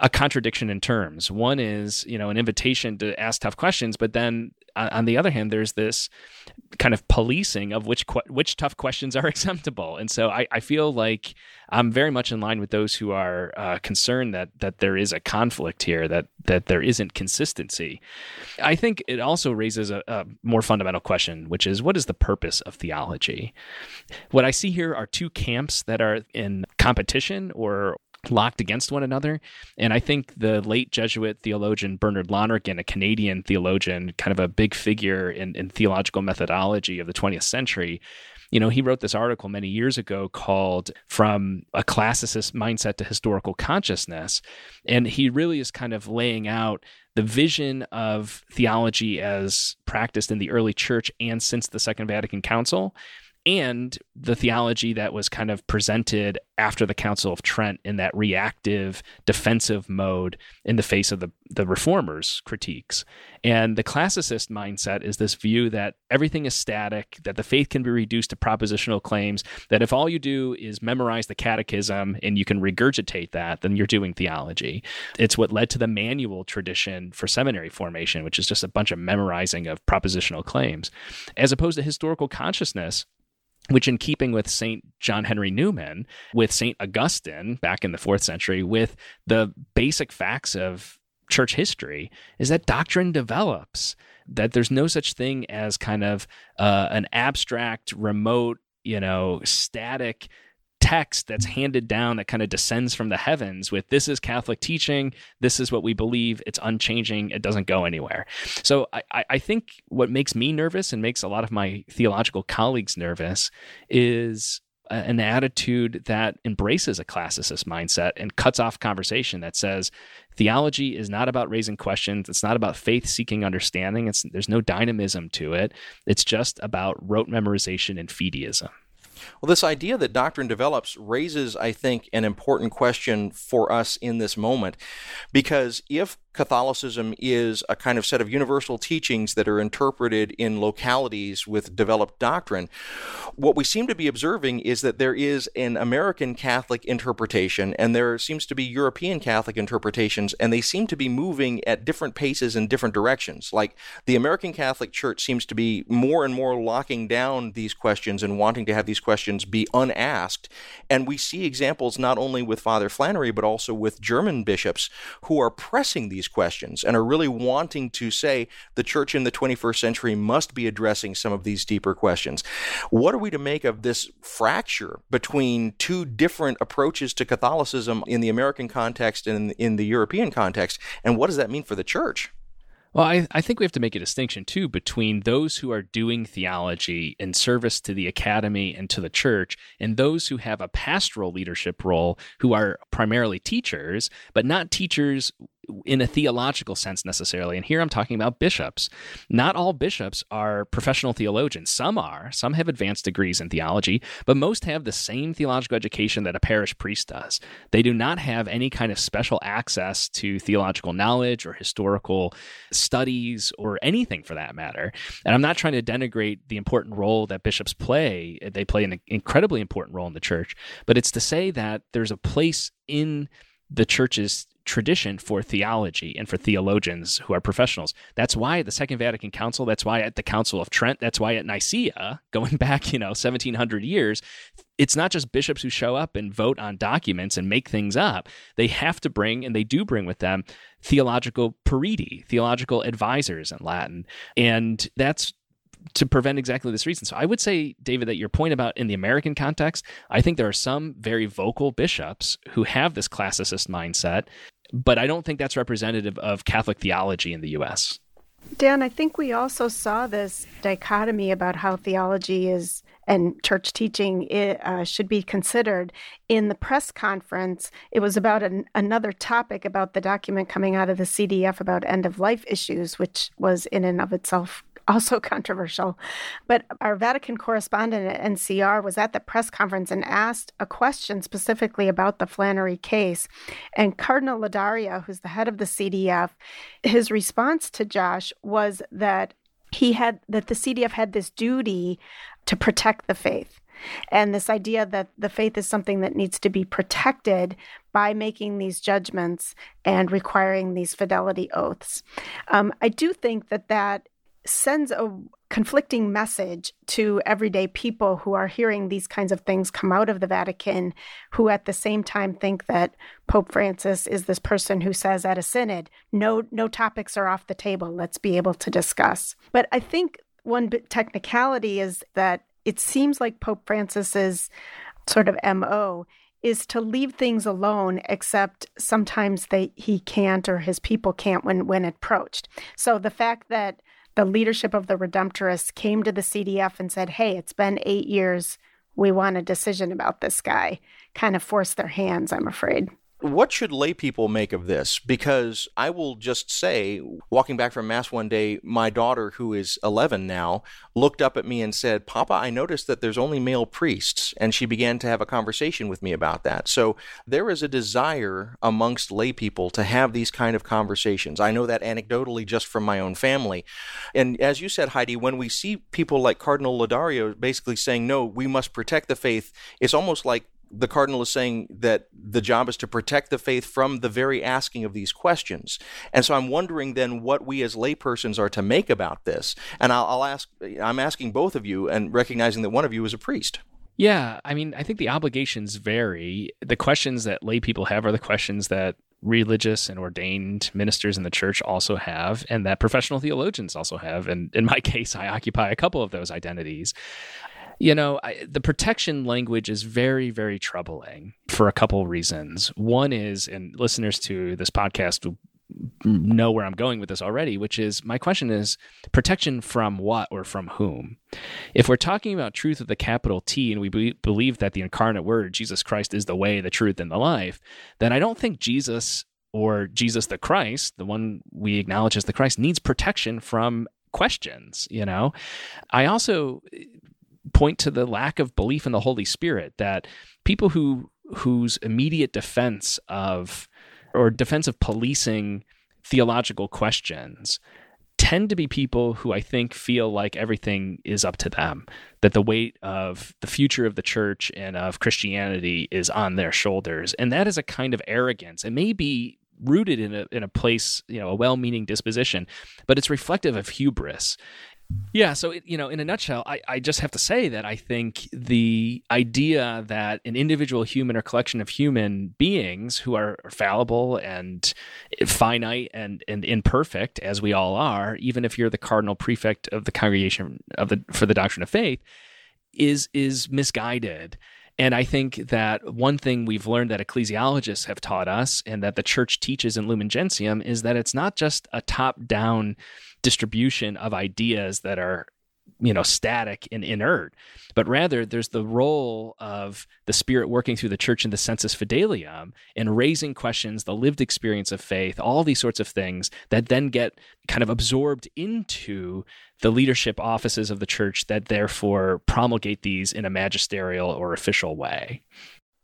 a contradiction in terms. One is, you know, an invitation to ask tough questions, but then on the other hand, there's this kind of policing of which which tough questions are acceptable, and so I, I feel like I'm very much in line with those who are uh, concerned that that there is a conflict here, that that there isn't consistency. I think it also raises a, a more fundamental question, which is what is the purpose of theology? What I see here are two camps that are in competition or locked against one another. And I think the late Jesuit theologian Bernard Lonergan, a Canadian theologian, kind of a big figure in, in theological methodology of the 20th century, you know, he wrote this article many years ago called From a Classicist Mindset to Historical Consciousness. And he really is kind of laying out the vision of theology as practiced in the early church and since the Second Vatican Council and the theology that was kind of presented after the Council of Trent in that reactive, defensive mode in the face of the, the reformers' critiques. And the classicist mindset is this view that everything is static, that the faith can be reduced to propositional claims, that if all you do is memorize the catechism and you can regurgitate that, then you're doing theology. It's what led to the manual tradition for seminary formation, which is just a bunch of memorizing of propositional claims, as opposed to historical consciousness which in keeping with St. John Henry Newman, with St. Augustine back in the fourth century, with the basic facts of church history, is that doctrine develops, that there's no such thing as kind of uh, an abstract, remote, you know, static text that's handed down that kind of descends from the heavens with this is Catholic teaching, this is what we believe, it's unchanging, it doesn't go anywhere. So I, I think what makes me nervous and makes a lot of my theological colleagues nervous is an attitude that embraces a classicist mindset and cuts off conversation that says theology is not about raising questions. It's not about faith seeking understanding. It's there's no dynamism to it. It's just about rote memorization and fideism well, this idea that doctrine develops raises, I think, an important question for us in this moment. Because if Catholicism is a kind of set of universal teachings that are interpreted in localities with developed doctrine. What we seem to be observing is that there is an American Catholic interpretation and there seems to be European Catholic interpretations, and they seem to be moving at different paces in different directions. Like the American Catholic Church seems to be more and more locking down these questions and wanting to have these questions be unasked. And we see examples not only with Father Flannery, but also with German bishops who are pressing these questions and are really wanting to say the church in the 21st century must be addressing some of these deeper questions. What are we to make of this fracture between two different approaches to Catholicism in the American context and in the European context? And what does that mean for the church? Well, I, I think we have to make a distinction too between those who are doing theology in service to the academy and to the church, and those who have a pastoral leadership role who are primarily teachers, but not teachers in a theological sense necessarily. And here I'm talking about bishops. Not all bishops are professional theologians. Some are. Some have advanced degrees in theology, but most have the same theological education that a parish priest does. They do not have any kind of special access to theological knowledge or historical studies or anything for that matter. And I'm not trying to denigrate the important role that bishops play. They play an incredibly important role in the church, but it's to say that there's a place in the church's tradition for theology and for theologians who are professionals. That's why at the Second Vatican Council, that's why at the Council of Trent, that's why at Nicaea, going back, you know, 1700 years, it's not just bishops who show up and vote on documents and make things up. They have to bring, and they do bring with them, theological periti, theological advisors in Latin. And that's to prevent exactly this reason. So I would say, David, that your point about in the American context, I think there are some very vocal bishops who have this classicist mindset, but I don't think that's representative of Catholic theology in the U.S. Dan, I think we also saw this dichotomy about how theology is and church teaching uh, should be considered. In the press conference, it was about an, another topic about the document coming out of the CDF about end of life issues, which was in and of itself also controversial. But our Vatican correspondent at NCR was at the press conference and asked a question specifically about the Flannery case. And Cardinal Ladaria, who's the head of the CDF, his response to Josh was that he had that the CDF had this duty to protect the faith. And this idea that the faith is something that needs to be protected by making these judgments and requiring these fidelity oaths. Um, I do think that that sends a conflicting message to everyday people who are hearing these kinds of things come out of the Vatican, who at the same time think that Pope Francis is this person who says at a synod, no, no topics are off the table. Let's be able to discuss. But I think one technicality is that it seems like Pope Francis's sort of MO is to leave things alone except sometimes they he can't or his people can't when when approached so the fact that the leadership of the Redemptorists came to the CDF and said, Hey, it's been eight years. We want a decision about this guy. Kind of forced their hands, I'm afraid. What should lay people make of this? Because I will just say, walking back from Mass one day, my daughter, who is 11 now, looked up at me and said, Papa, I noticed that there's only male priests. And she began to have a conversation with me about that. So there is a desire amongst lay people to have these kind of conversations. I know that anecdotally just from my own family. And as you said, Heidi, when we see people like Cardinal Ladaria basically saying, no, we must protect the faith, it's almost like the cardinal is saying that the job is to protect the faith from the very asking of these questions. And so I'm wondering then what we as laypersons are to make about this. And I'll, I'll ask, I'm asking both of you and recognizing that one of you is a priest. Yeah, I mean, I think the obligations vary. The questions that lay people have are the questions that religious and ordained ministers in the church also have, and that professional theologians also have. And in my case, I occupy a couple of those identities. You know, I, the protection language is very, very troubling for a couple reasons. One is, and listeners to this podcast know where I'm going with this already, which is my question is protection from what or from whom? If we're talking about truth with a capital T and we be- believe that the incarnate word, Jesus Christ, is the way, the truth, and the life, then I don't think Jesus or Jesus the Christ, the one we acknowledge as the Christ, needs protection from questions, you know? I also point to the lack of belief in the Holy Spirit that people who whose immediate defense of or defense of policing theological questions tend to be people who I think feel like everything is up to them, that the weight of the future of the church and of Christianity is on their shoulders. And that is a kind of arrogance. It may be rooted in a in a place, you know, a well-meaning disposition, but it's reflective of hubris. Yeah, so you know, in a nutshell, I, I just have to say that I think the idea that an individual human or collection of human beings who are fallible and finite and, and imperfect, as we all are, even if you're the cardinal prefect of the congregation of the for the doctrine of faith, is is misguided. And I think that one thing we've learned that ecclesiologists have taught us and that the church teaches in Lumen Gentium is that it's not just a top down distribution of ideas that are you know static and inert but rather there's the role of the spirit working through the church in the sensus fidelium and raising questions the lived experience of faith all these sorts of things that then get kind of absorbed into the leadership offices of the church that therefore promulgate these in a magisterial or official way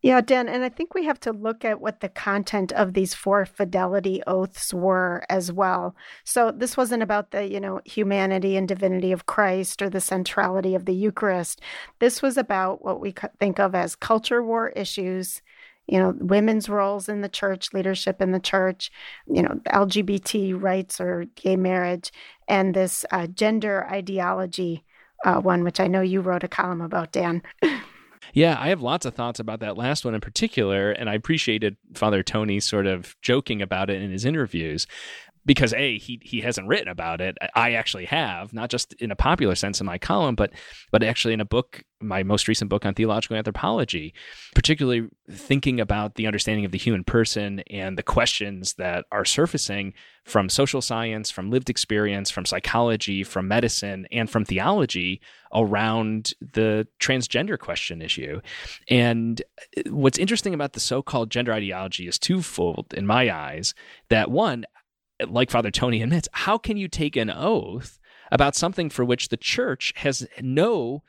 yeah, Dan, and I think we have to look at what the content of these four fidelity oaths were as well. So this wasn't about the, you know, humanity and divinity of Christ or the centrality of the Eucharist. This was about what we think of as culture war issues, you know, women's roles in the church, leadership in the church, you know, LGBT rights or gay marriage, and this uh, gender ideology uh, one, which I know you wrote a column about, Dan. Yeah, I have lots of thoughts about that last one in particular, and I appreciated Father Tony sort of joking about it in his interviews because a he he hasn't written about it. I actually have, not just in a popular sense in my column, but but actually in a book, my most recent book on theological anthropology, particularly thinking about the understanding of the human person and the questions that are surfacing from social science, from lived experience, from psychology, from medicine, and from theology around the transgender question issue. And uh, what's interesting about the so-called gender ideology is twofold in my eyes. That one, like Father Tony admits, how can you take an oath about something for which the church has no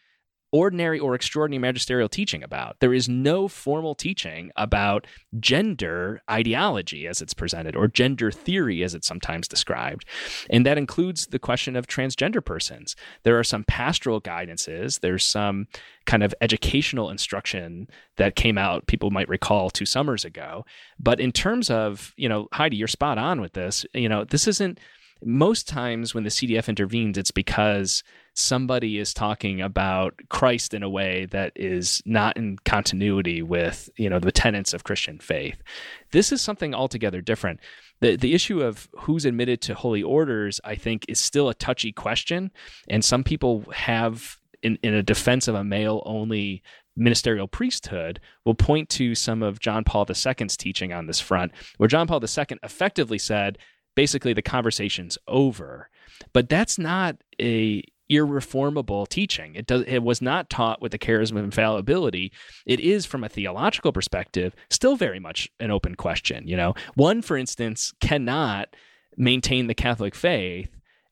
ordinary or extraordinary magisterial teaching about. There is no formal teaching about gender ideology as it's presented or gender theory as it's sometimes described. And that includes the question of transgender persons. There are some pastoral guidances, there's some kind of educational instruction that came out, people might recall two summers ago. But in terms of, you know, Heidi, you're spot on with this. You know, this isn't most times when the CDF intervenes, it's because somebody is talking about Christ in a way that is not in continuity with, you know, the tenets of Christian faith. This is something altogether different. The the issue of who's admitted to holy orders, I think, is still a touchy question. And some people have in, in a defense of a male only ministerial priesthood will point to some of John Paul II's teaching on this front, where John Paul II effectively said, basically the conversation's over. But that's not a irreformable teaching. It does it was not taught with the charism of infallibility. It is from a theological perspective still very much an open question, you know. One for instance cannot maintain the Catholic faith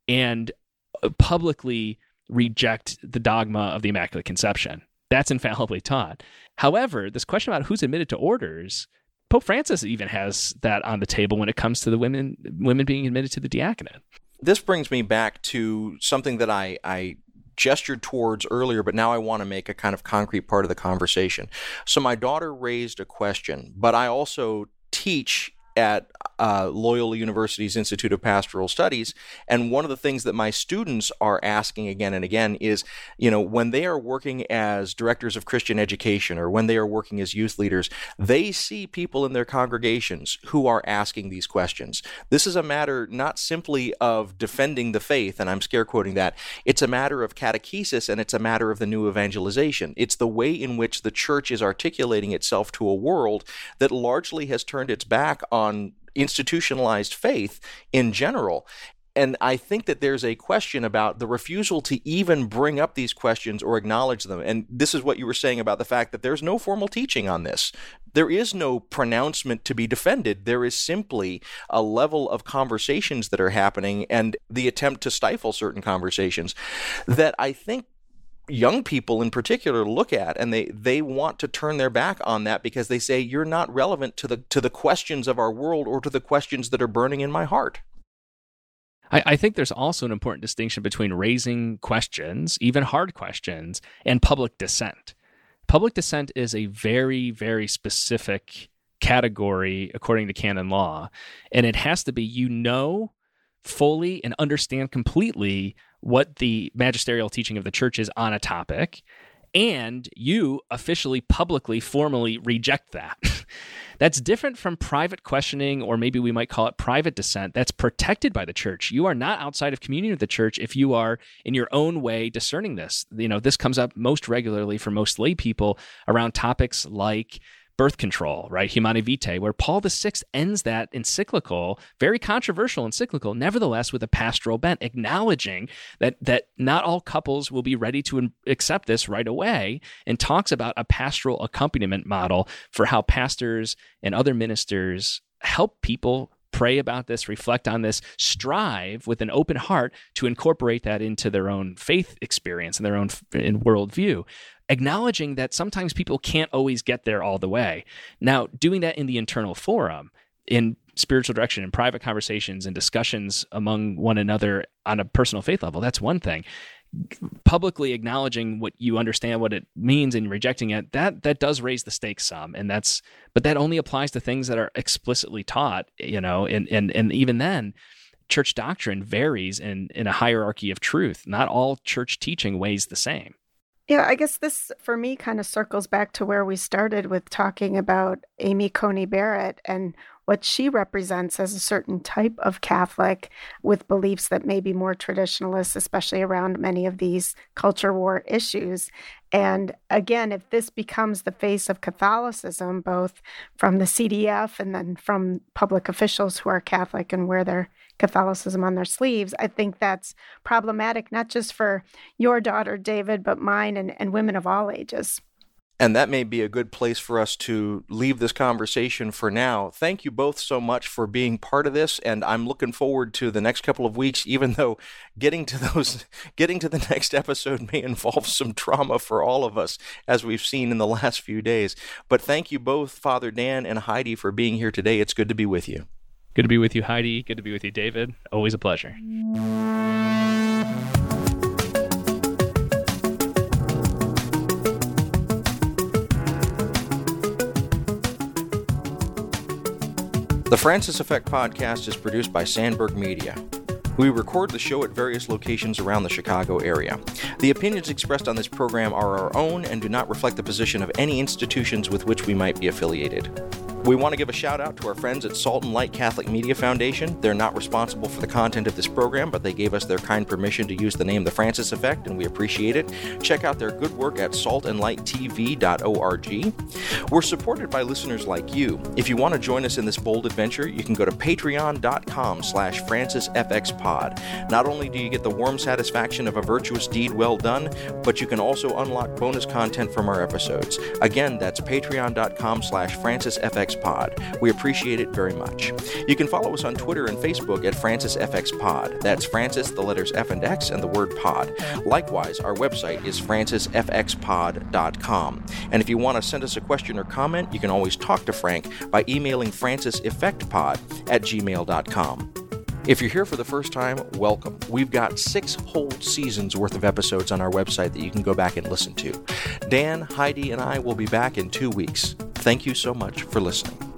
and uh, publicly reject the dogma of the Immaculate Conception. That's infallibly taught. However, this question about who's admitted to orders Pope Francis even has that on the table when it comes to the women women being admitted to the diaconate. This brings me back to something that I, I gestured towards earlier, but now I want to make a kind of concrete part of the conversation. So my daughter raised a question, but I also teach at uh, Loyola University's Institute of Pastoral Studies. And one of the things that my students are asking again and again is, you know, when they are working as directors of Christian education or when they are working as youth leaders, they see people in their congregations who are asking these questions. This is a matter not simply of defending the faith, and I'm scare quoting that, it's a matter of catechesis and it's a matter of the new evangelization. It's the way in which the church is articulating itself to a world that largely has turned its back on institutionalized faith in general. And I think that there's a question about the refusal to even bring up these questions or acknowledge them. And this is what you were saying about the fact that there's no formal teaching on this. There is no pronouncement to be defended. There is simply a level of conversations that are happening and the attempt to stifle certain conversations that I think young people in particular look at and they they want to turn their back on that because they say you're not relevant to the to the questions of our world or to the questions that are burning in my heart. I, I think there's also an important distinction between raising questions even hard questions and public dissent. Public dissent is a very very specific category according to canon law and it has to be you know fully and understand completely what the magisterial teaching of the church is on a topic and you officially publicly formally reject that. That's different from private questioning or maybe we might call it private dissent that's protected by the church. You are not outside of communion with the church if you are in your own way discerning this. You know this comes up most regularly for most lay people around topics like birth control, right? Humanae Vitae, where Paul VI ends that encyclical, very controversial encyclical, nevertheless with a pastoral bent, acknowledging that that not all couples will be ready to accept this right away, and talks about a pastoral accompaniment model for how pastors and other ministers help people pray about this, reflect on this, strive with an open heart to incorporate that into their own faith experience and their own in worldview acknowledging that sometimes people can't always get there all the way. Now, doing that in the internal forum, in spiritual direction, in private conversations and discussions among one another on a personal faith level, that's one thing. Publicly acknowledging what you understand what it means and rejecting it, that that does raise the stakes some. And that's but that only applies to things that are explicitly taught, you know, and and and even then church doctrine varies in in a hierarchy of truth. Not all church teaching weighs the same. Yeah, I guess this for me kind of circles back to where we started with talking about Amy Coney Barrett and what she represents as a certain type of Catholic with beliefs that may be more traditionalist, especially around many of these culture war issues. And again, if this becomes the face of Catholicism, both from the CDF and then from public officials who are Catholic and wear their Catholicism on their sleeves, I think that's problematic, not just for your daughter, David, but mine and, and women of all ages. And that may be a good place for us to leave this conversation for now. Thank you both so much for being part of this, and I'm looking forward to the next couple of weeks. Even though getting to those, getting to the next episode may involve some trauma for all of us, as we've seen in the last few days. But thank you both, Father Dan and Heidi, for being here today. It's good to be with you. Good to be with you, Heidi. Good to be with you, David. Always a pleasure. The Francis Effect podcast is produced by Sandberg Media. We record the show at various locations around the Chicago area. The opinions expressed on this program are our own and do not reflect the position of any institutions with which we might be affiliated. We want to give a shout out to our friends at Salt and Light Catholic Media Foundation. They're not responsible for the content of this program, but they gave us their kind permission to use the name The Francis Effect, and we appreciate it. Check out their good work at saltandlighttv.org. We're supported by listeners like you. If you want to join us in this bold adventure, you can go to patreon.com slash francisfxpod. Not only do you get the warm satisfaction of a virtuous deed well done, but you can also unlock bonus content from our episodes. Again, that's patreon.com slash francisfxpod Pod. We appreciate it very much. You can follow us on Twitter and Facebook at Francis FX Pod. That's Francis, the letters F and X, and the word pod. Likewise, our website is francisfxpod.com. And if you want to send us a question or comment, you can always talk to Frank by emailing franciseffectpod at gmail.com. If you're here for the first time, welcome. We've got six whole seasons worth of episodes on our website that you can go back and listen to. Dan, Heidi, and I will be back in two weeks. Thank you so much for listening.